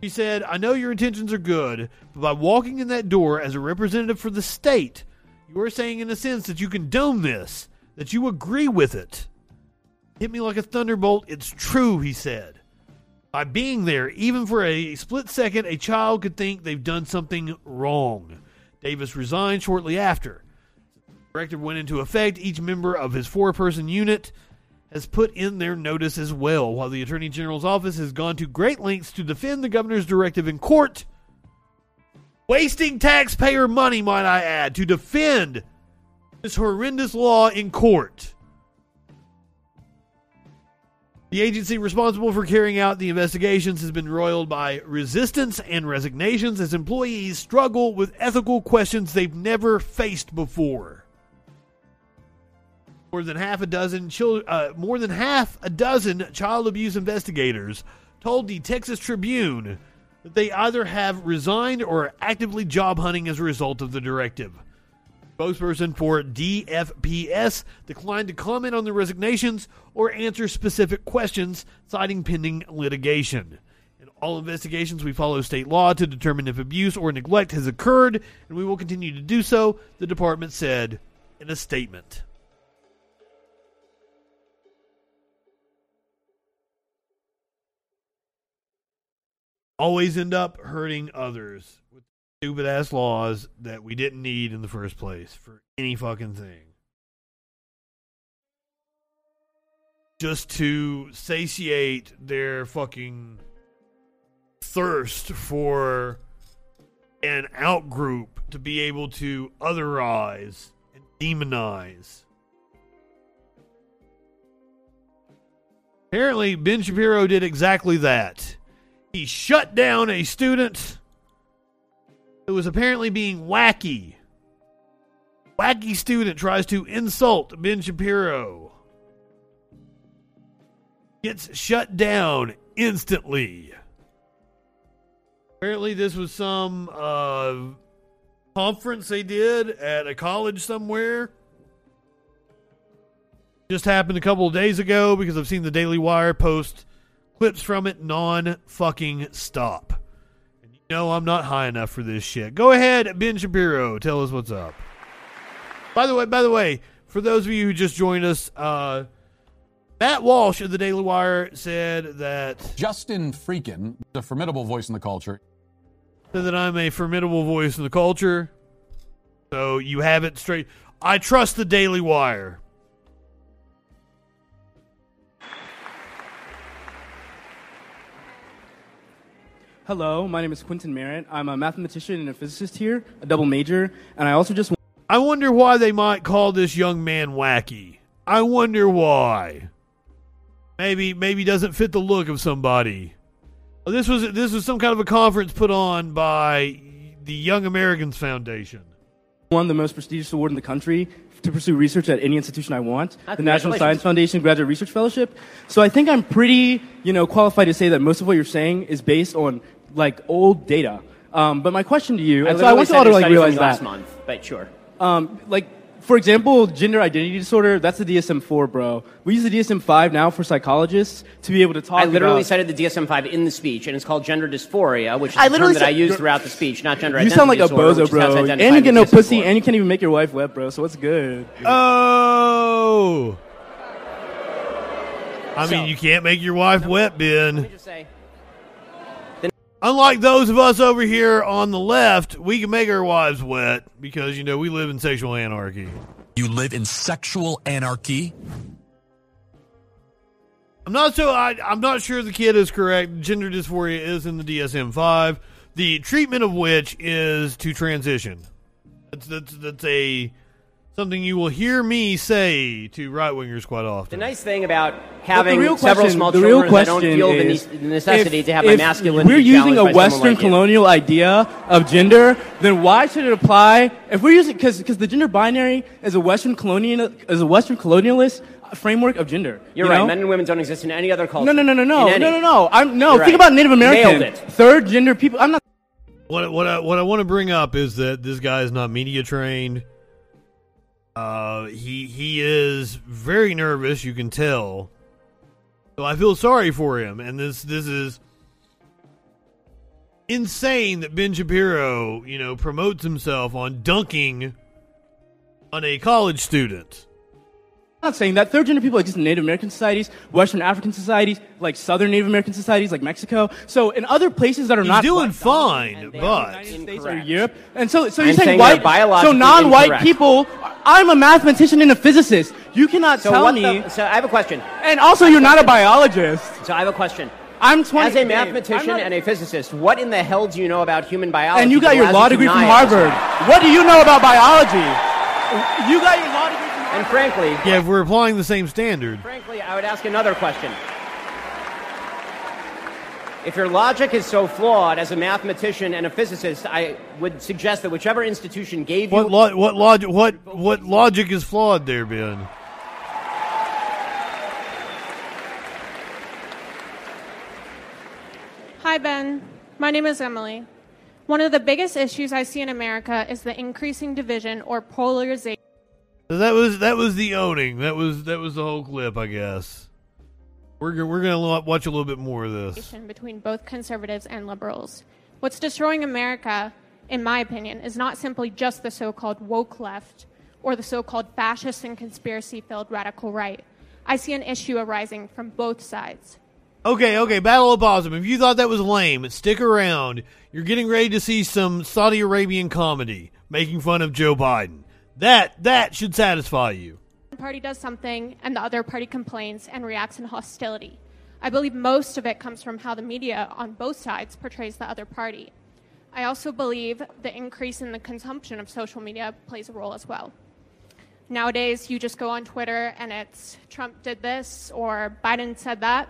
He said, I know your intentions are good, but by walking in that door as a representative for the state, you are saying, in a sense, that you condone this, that you agree with it. Hit me like a thunderbolt. It's true, he said. By being there, even for a split second, a child could think they've done something wrong. Davis resigned shortly after. The directive went into effect. Each member of his four person unit has put in their notice as well, while the Attorney General's office has gone to great lengths to defend the governor's directive in court. Wasting taxpayer money, might I add, to defend this horrendous law in court. The agency responsible for carrying out the investigations has been roiled by resistance and resignations as employees struggle with ethical questions they've never faced before. More than half a dozen children, uh, more than half a dozen child abuse investigators told the Texas Tribune that they either have resigned or are actively job hunting as a result of the directive. Spokesperson for DFPS declined to comment on the resignations or answer specific questions, citing pending litigation. In all investigations, we follow state law to determine if abuse or neglect has occurred, and we will continue to do so, the department said in a statement. Always end up hurting others with stupid ass laws that we didn't need in the first place for any fucking thing. Just to satiate their fucking thirst for an outgroup to be able to otherize and demonize. Apparently, Ben Shapiro did exactly that. He shut down a student who was apparently being wacky. Wacky student tries to insult Ben Shapiro. Gets shut down instantly. Apparently, this was some uh, conference they did at a college somewhere. Just happened a couple of days ago because I've seen the Daily Wire post clips from it non fucking stop. And you know I'm not high enough for this shit. Go ahead, Ben Shapiro, tell us what's up. By the way, by the way, for those of you who just joined us, uh, Matt Walsh of the Daily Wire said that Justin Freakin, a formidable voice in the culture. Said that I'm a formidable voice in the culture. So you have it straight. I trust the Daily Wire. Hello, my name is Quentin Merritt. I'm a mathematician and a physicist here, a double major, and I also just. I wonder why they might call this young man wacky. I wonder why. Maybe maybe doesn't fit the look of somebody. This was this was some kind of a conference put on by the Young America's Foundation. won the most prestigious award in the country to pursue research at any institution I want, the National. Science Foundation Graduate Research Fellowship. So I think I'm pretty, you know, qualified to say that most of what you're saying is based on like old data. Um, but my question to you, I and so I literally want you all to like realize last that. month, but sure. Um, like, for example, gender identity disorder, that's the DSM-4, bro. We use the DSM-5 now for psychologists to be able to talk I literally about... cited the DSM-5 in the speech, and it's called gender dysphoria, which is I the term literally that I said- use throughout the speech, not gender You identity sound like a disorder, bozo, is how it's bro. And you get no DSM-4. pussy, and you can't even make your wife wet, bro. So what's good? Oh. I So- mean, you can't make your wife wet, Ben. Let me just say, Unlike those of us over here on the left, we can make our wives wet because you know we live in sexual anarchy. You live in sexual anarchy? I'm not so I, I'm not sure the kid is correct. Gender dysphoria is in the DSM five. the treatment of which is to transition. That's that's that's a something you will hear me say to right wingers quite often. The nice thing about having real several question- small the children real is I don't feel the, is, the necessity if- to have my if masculinity We're using a by Western like you. colonial idea of gender. Then why should it apply? If we're using because because the gender binary is a Western colonial is a Western colonialist framework of gender. You're you right. know? Men and women don't exist in any other culture. No, no, no, no, no, no, no, no. I'm no. You're think right. about Native Nailed American, it. third gender people. I'm not. What what I, what I want to bring up is that this guy is not media trained. Uh, he he is very nervous. You can tell. So I feel sorry for him, and this this is insane that Ben Shapiro, you know, promotes himself on dunking on a college student. I'm not saying that third gender people exist in Native American societies, Western African societies, like Southern Native American societies, like Mexico. So in other places that are He's not doing white fine, but United States or Europe, and so so you're I'm saying, saying white, they're so non-white incorrect. people. I'm a mathematician and a physicist. You cannot So tell what me. the, so I have a question. and also, you're not a biologist. So I have a question. I'm 20. As a mathematician not- and a physicist, what in the hell do you know about human biology? and you got your law degree from? Harvard. What do you know about biology? You got your law degree from And frankly, yeah, if we're applying the same standard, frankly, I would ask another question. If your logic is so flawed as a mathematician and a physicist, I would suggest that whichever institution gave you what lo- what logic what what logic is flawed there, Ben? Hi, Ben. My name is Emily. One of the biggest issues I see in America is the increasing division or polarization So that was that was the owning. That was that was the whole clip, I guess. We're we're gonna watch a little bit more of this. between both conservatives and liberals. What's destroying America, in my opinion, is not simply just the so called woke left or the so called fascist and conspiracy filled radical right. I see an issue arising from both sides. Okay, okay, Battle of Bosom. If you thought that was lame, stick around. You're getting ready to see some Saudi Arabian comedy making fun of Joe Biden. That that should satisfy you. One party does something and the other party complains and reacts in hostility. I believe most of it comes from how the media on both sides portrays the other party. I also believe the increase in the consumption of social media plays a role as well. Nowadays, you just go on Twitter and it's Trump did this or Biden said that.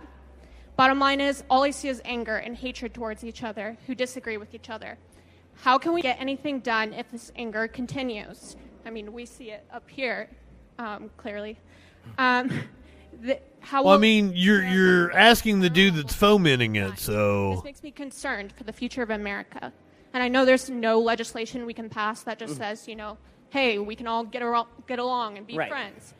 Bottom line is, all I see is anger and hatred towards each other who disagree with each other. How can we get anything done if this anger continues? I mean, we see it up here um, clearly. Um, the, how Well, I mean, you're you're asking the dude that's fomenting it, so This makes me concerned for the future of America. And I know there's no legislation we can pass that just Mm. says, you know, hey, we can all get, aro- get along and be Right. friends.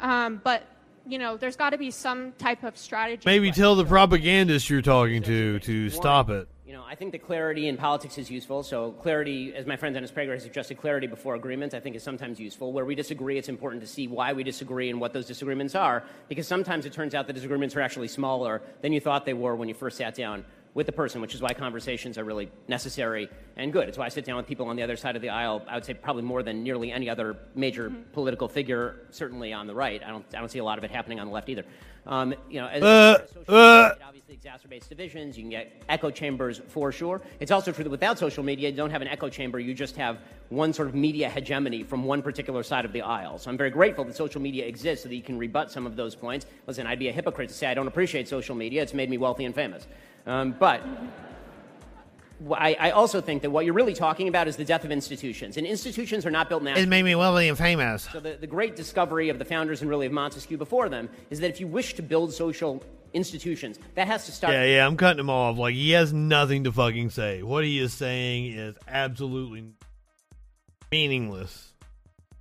Um, but, you know, there's got to be some type of strategy. maybe tell the propagandist you're talking to to stop it. You know, I think the clarity in politics is useful. So clarity, as my friend Dennis Prager has suggested, clarity before agreement, I think is sometimes useful. Where we disagree, it's important to see why we disagree and what those disagreements are, because sometimes it turns out the disagreements are actually smaller than you thought they were when you first sat down with the person, which is why conversations are really necessary and good. It's why I sit down with people on the other side of the aisle. I would say probably more than nearly any other major political figure, certainly on the right. I don't, I don't see a lot of it happening on the left either. Um, you know, as, Uh, as social uh. media, it obviously exacerbates divisions. You can get echo chambers for sure. It's also true that without social media, you don't have an echo chamber. You just have one sort of media hegemony from one particular side of the aisle. So I'm very grateful that social media exists so that you can rebut some of those points. Listen, I'd be a hypocrite to say I don't appreciate social media. It's made me wealthy and famous. Um, but I, I also think that what you're really talking about is the death of institutions. And institutions are not built now. It made me wealthy and famous. So the, the great discovery of the founders and really of Montesquieu before them is that if you wish to build social institutions, that has to start. Yeah, yeah, I'm cutting him off. Like he has nothing to fucking say. What he is saying is absolutely meaningless.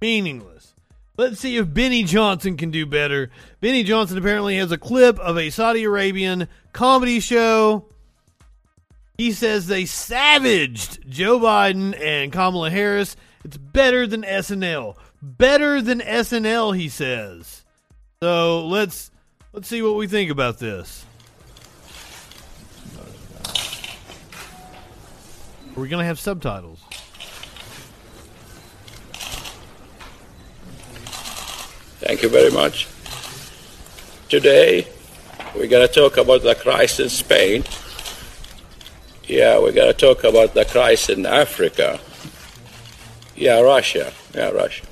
Meaningless. Let's see if Benny Johnson can do better. Benny Johnson apparently has a clip of a Saudi Arabian comedy show. He says they savaged Joe Biden and Kamala Harris. It's better than SNL. Better than SNL, he says. So let's let's see what we think about this. Are We're gonna have subtitles. Thank you very much. Today, we're going to talk about the crisis in Spain. Yeah, we're going to talk about the crisis in Africa. Yeah, Russia. Yeah, Russia.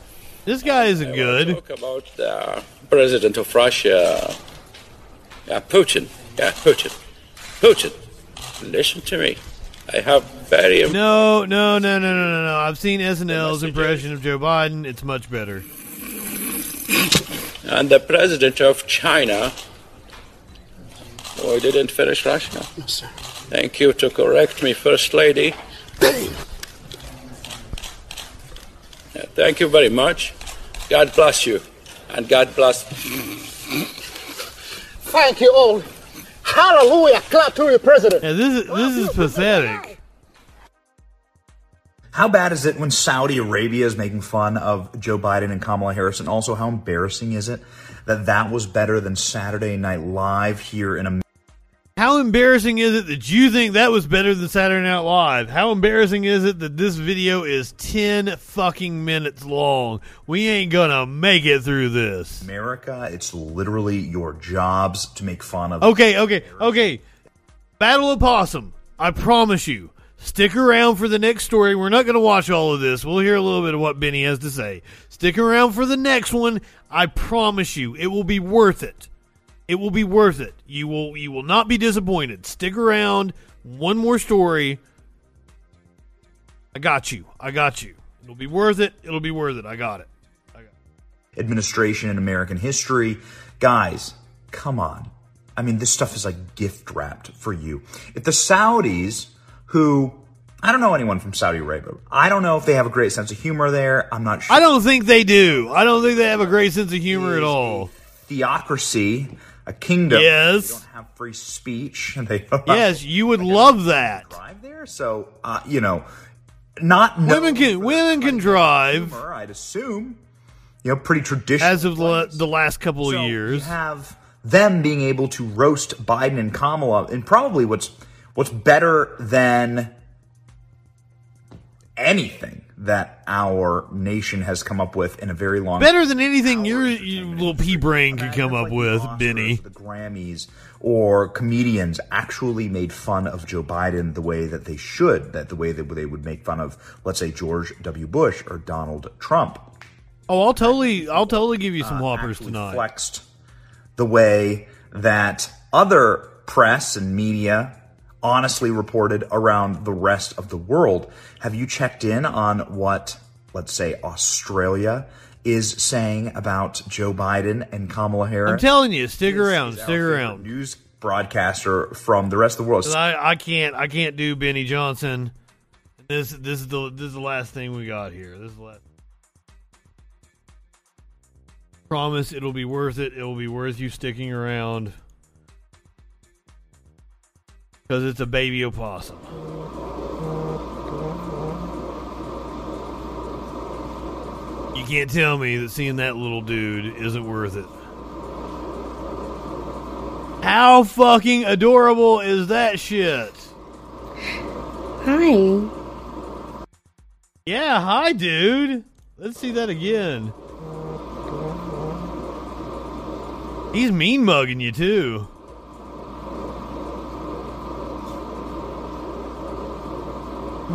This guy isn't good. Talk about the president of Russia. Yeah, Putin. Yeah, Putin. Putin. Listen to me. I have very. No, no, no, no, no, no, no. I've seen SNL's impression of Joe Biden. It's much better. And the president of China. Oh, I didn't finish Russia. No, sir. Thank you to correct me, First Lady. Yeah, thank you very much. God bless you. And God bless. Thank you all. Hallelujah. Clap to your president. Yeah, this is this is pathetic. How bad is it when Saudi Arabia is making fun of Joe Biden and Kamala Harris? And also, how embarrassing is it that that was better than Saturday Night Live here in America? How embarrassing is it that you think that was better than Saturday Night Live? How embarrassing is it that this video is 10 fucking minutes long? We ain't gonna make it through this. America, it's literally your jobs to make fun of. Okay, okay, okay. Battle of Possum. I promise you. Stick around for the next story. We're not going to watch all of this. We'll hear a little bit of what Benny has to say. Stick around for the next one. I promise you, it will be worth it. It will be worth it. You will you will not be disappointed. Stick around. One more story. I got you. I got you. It'll be worth it. It'll be worth it. I got it. administration in American history. Guys, come on. I mean, this stuff is like gift wrapped for you. If the Saudis, who I don't know anyone from Saudi Arabia, I don't know if they have a great sense of humor there. I'm not sure. I don't think they do. I don't think they have a great sense of humor at all. Theocracy, a kingdom. Yes. They don't have free speech. and They Yes, you would love that. drive there. So, uh, you know, not Women can women can drive humor, I'd assume. You know, pretty traditional. as of the, the last couple of years. You have them being able to roast Biden and Kamala, and probably what's what's better than anything that our nation has come up with in a very long Better than anything your, little pea brain could come up with, Benny. the Grammys or comedians actually made fun of Joe Biden the way that they should, that the way that they would make fun of, let's say, George W. Bush or Donald Trump. Oh, I'll totally, I'll totally give you some uh, whoppers tonight. flexed the way that other press and media honestly reported around the rest of the world. Have you checked in on what, let's say, Australia is saying about Joe Biden and Kamala Harris? I'm telling you, stick around, stick around. News broadcaster from the rest of the world. I, I can't, I can't do Benny Johnson. This, this is the, this is the last thing we got here. This is the last. Promise it'll be worth it. It'll be worth you sticking around. Because it's a baby opossum. You can't tell me that seeing that little dude isn't worth it. How fucking adorable is that shit? Hi. Yeah, hi, dude. Let's see that again. He's mean mugging you, too.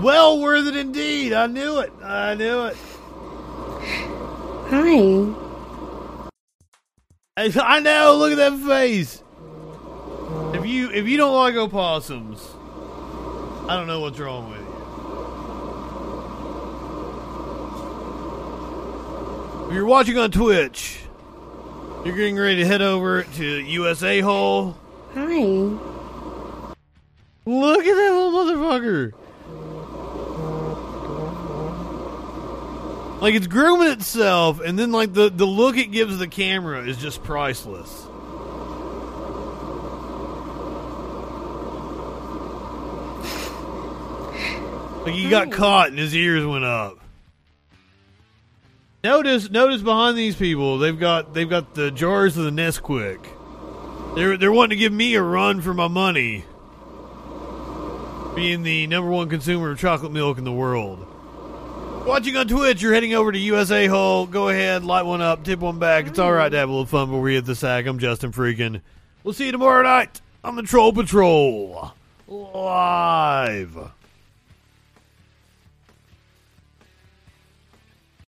Well worth it indeed. I knew it. I knew it. Hi. I I know. Look at that face. If you if you don't like opossums, I don't know what's wrong with you. If you're watching on Twitch, you're getting ready to head over to USA Hole. Hi. Look at that little motherfucker. Like it's grooming itself, and then like the the look it gives the camera is just priceless. Like he got caught and his ears went up. Notice, notice behind these people, they've got they've got the jars of the Nesquik. They're they're wanting to give me a run for my money, being the number one consumer of chocolate milk in the world. Watching on Twitch, you're heading over to USA Hole. Go ahead, light one up, tip one back. It's all right to have a little fun before we hit the sack. I'm Justin Freakin. We'll see you tomorrow night on the Troll Patrol. live.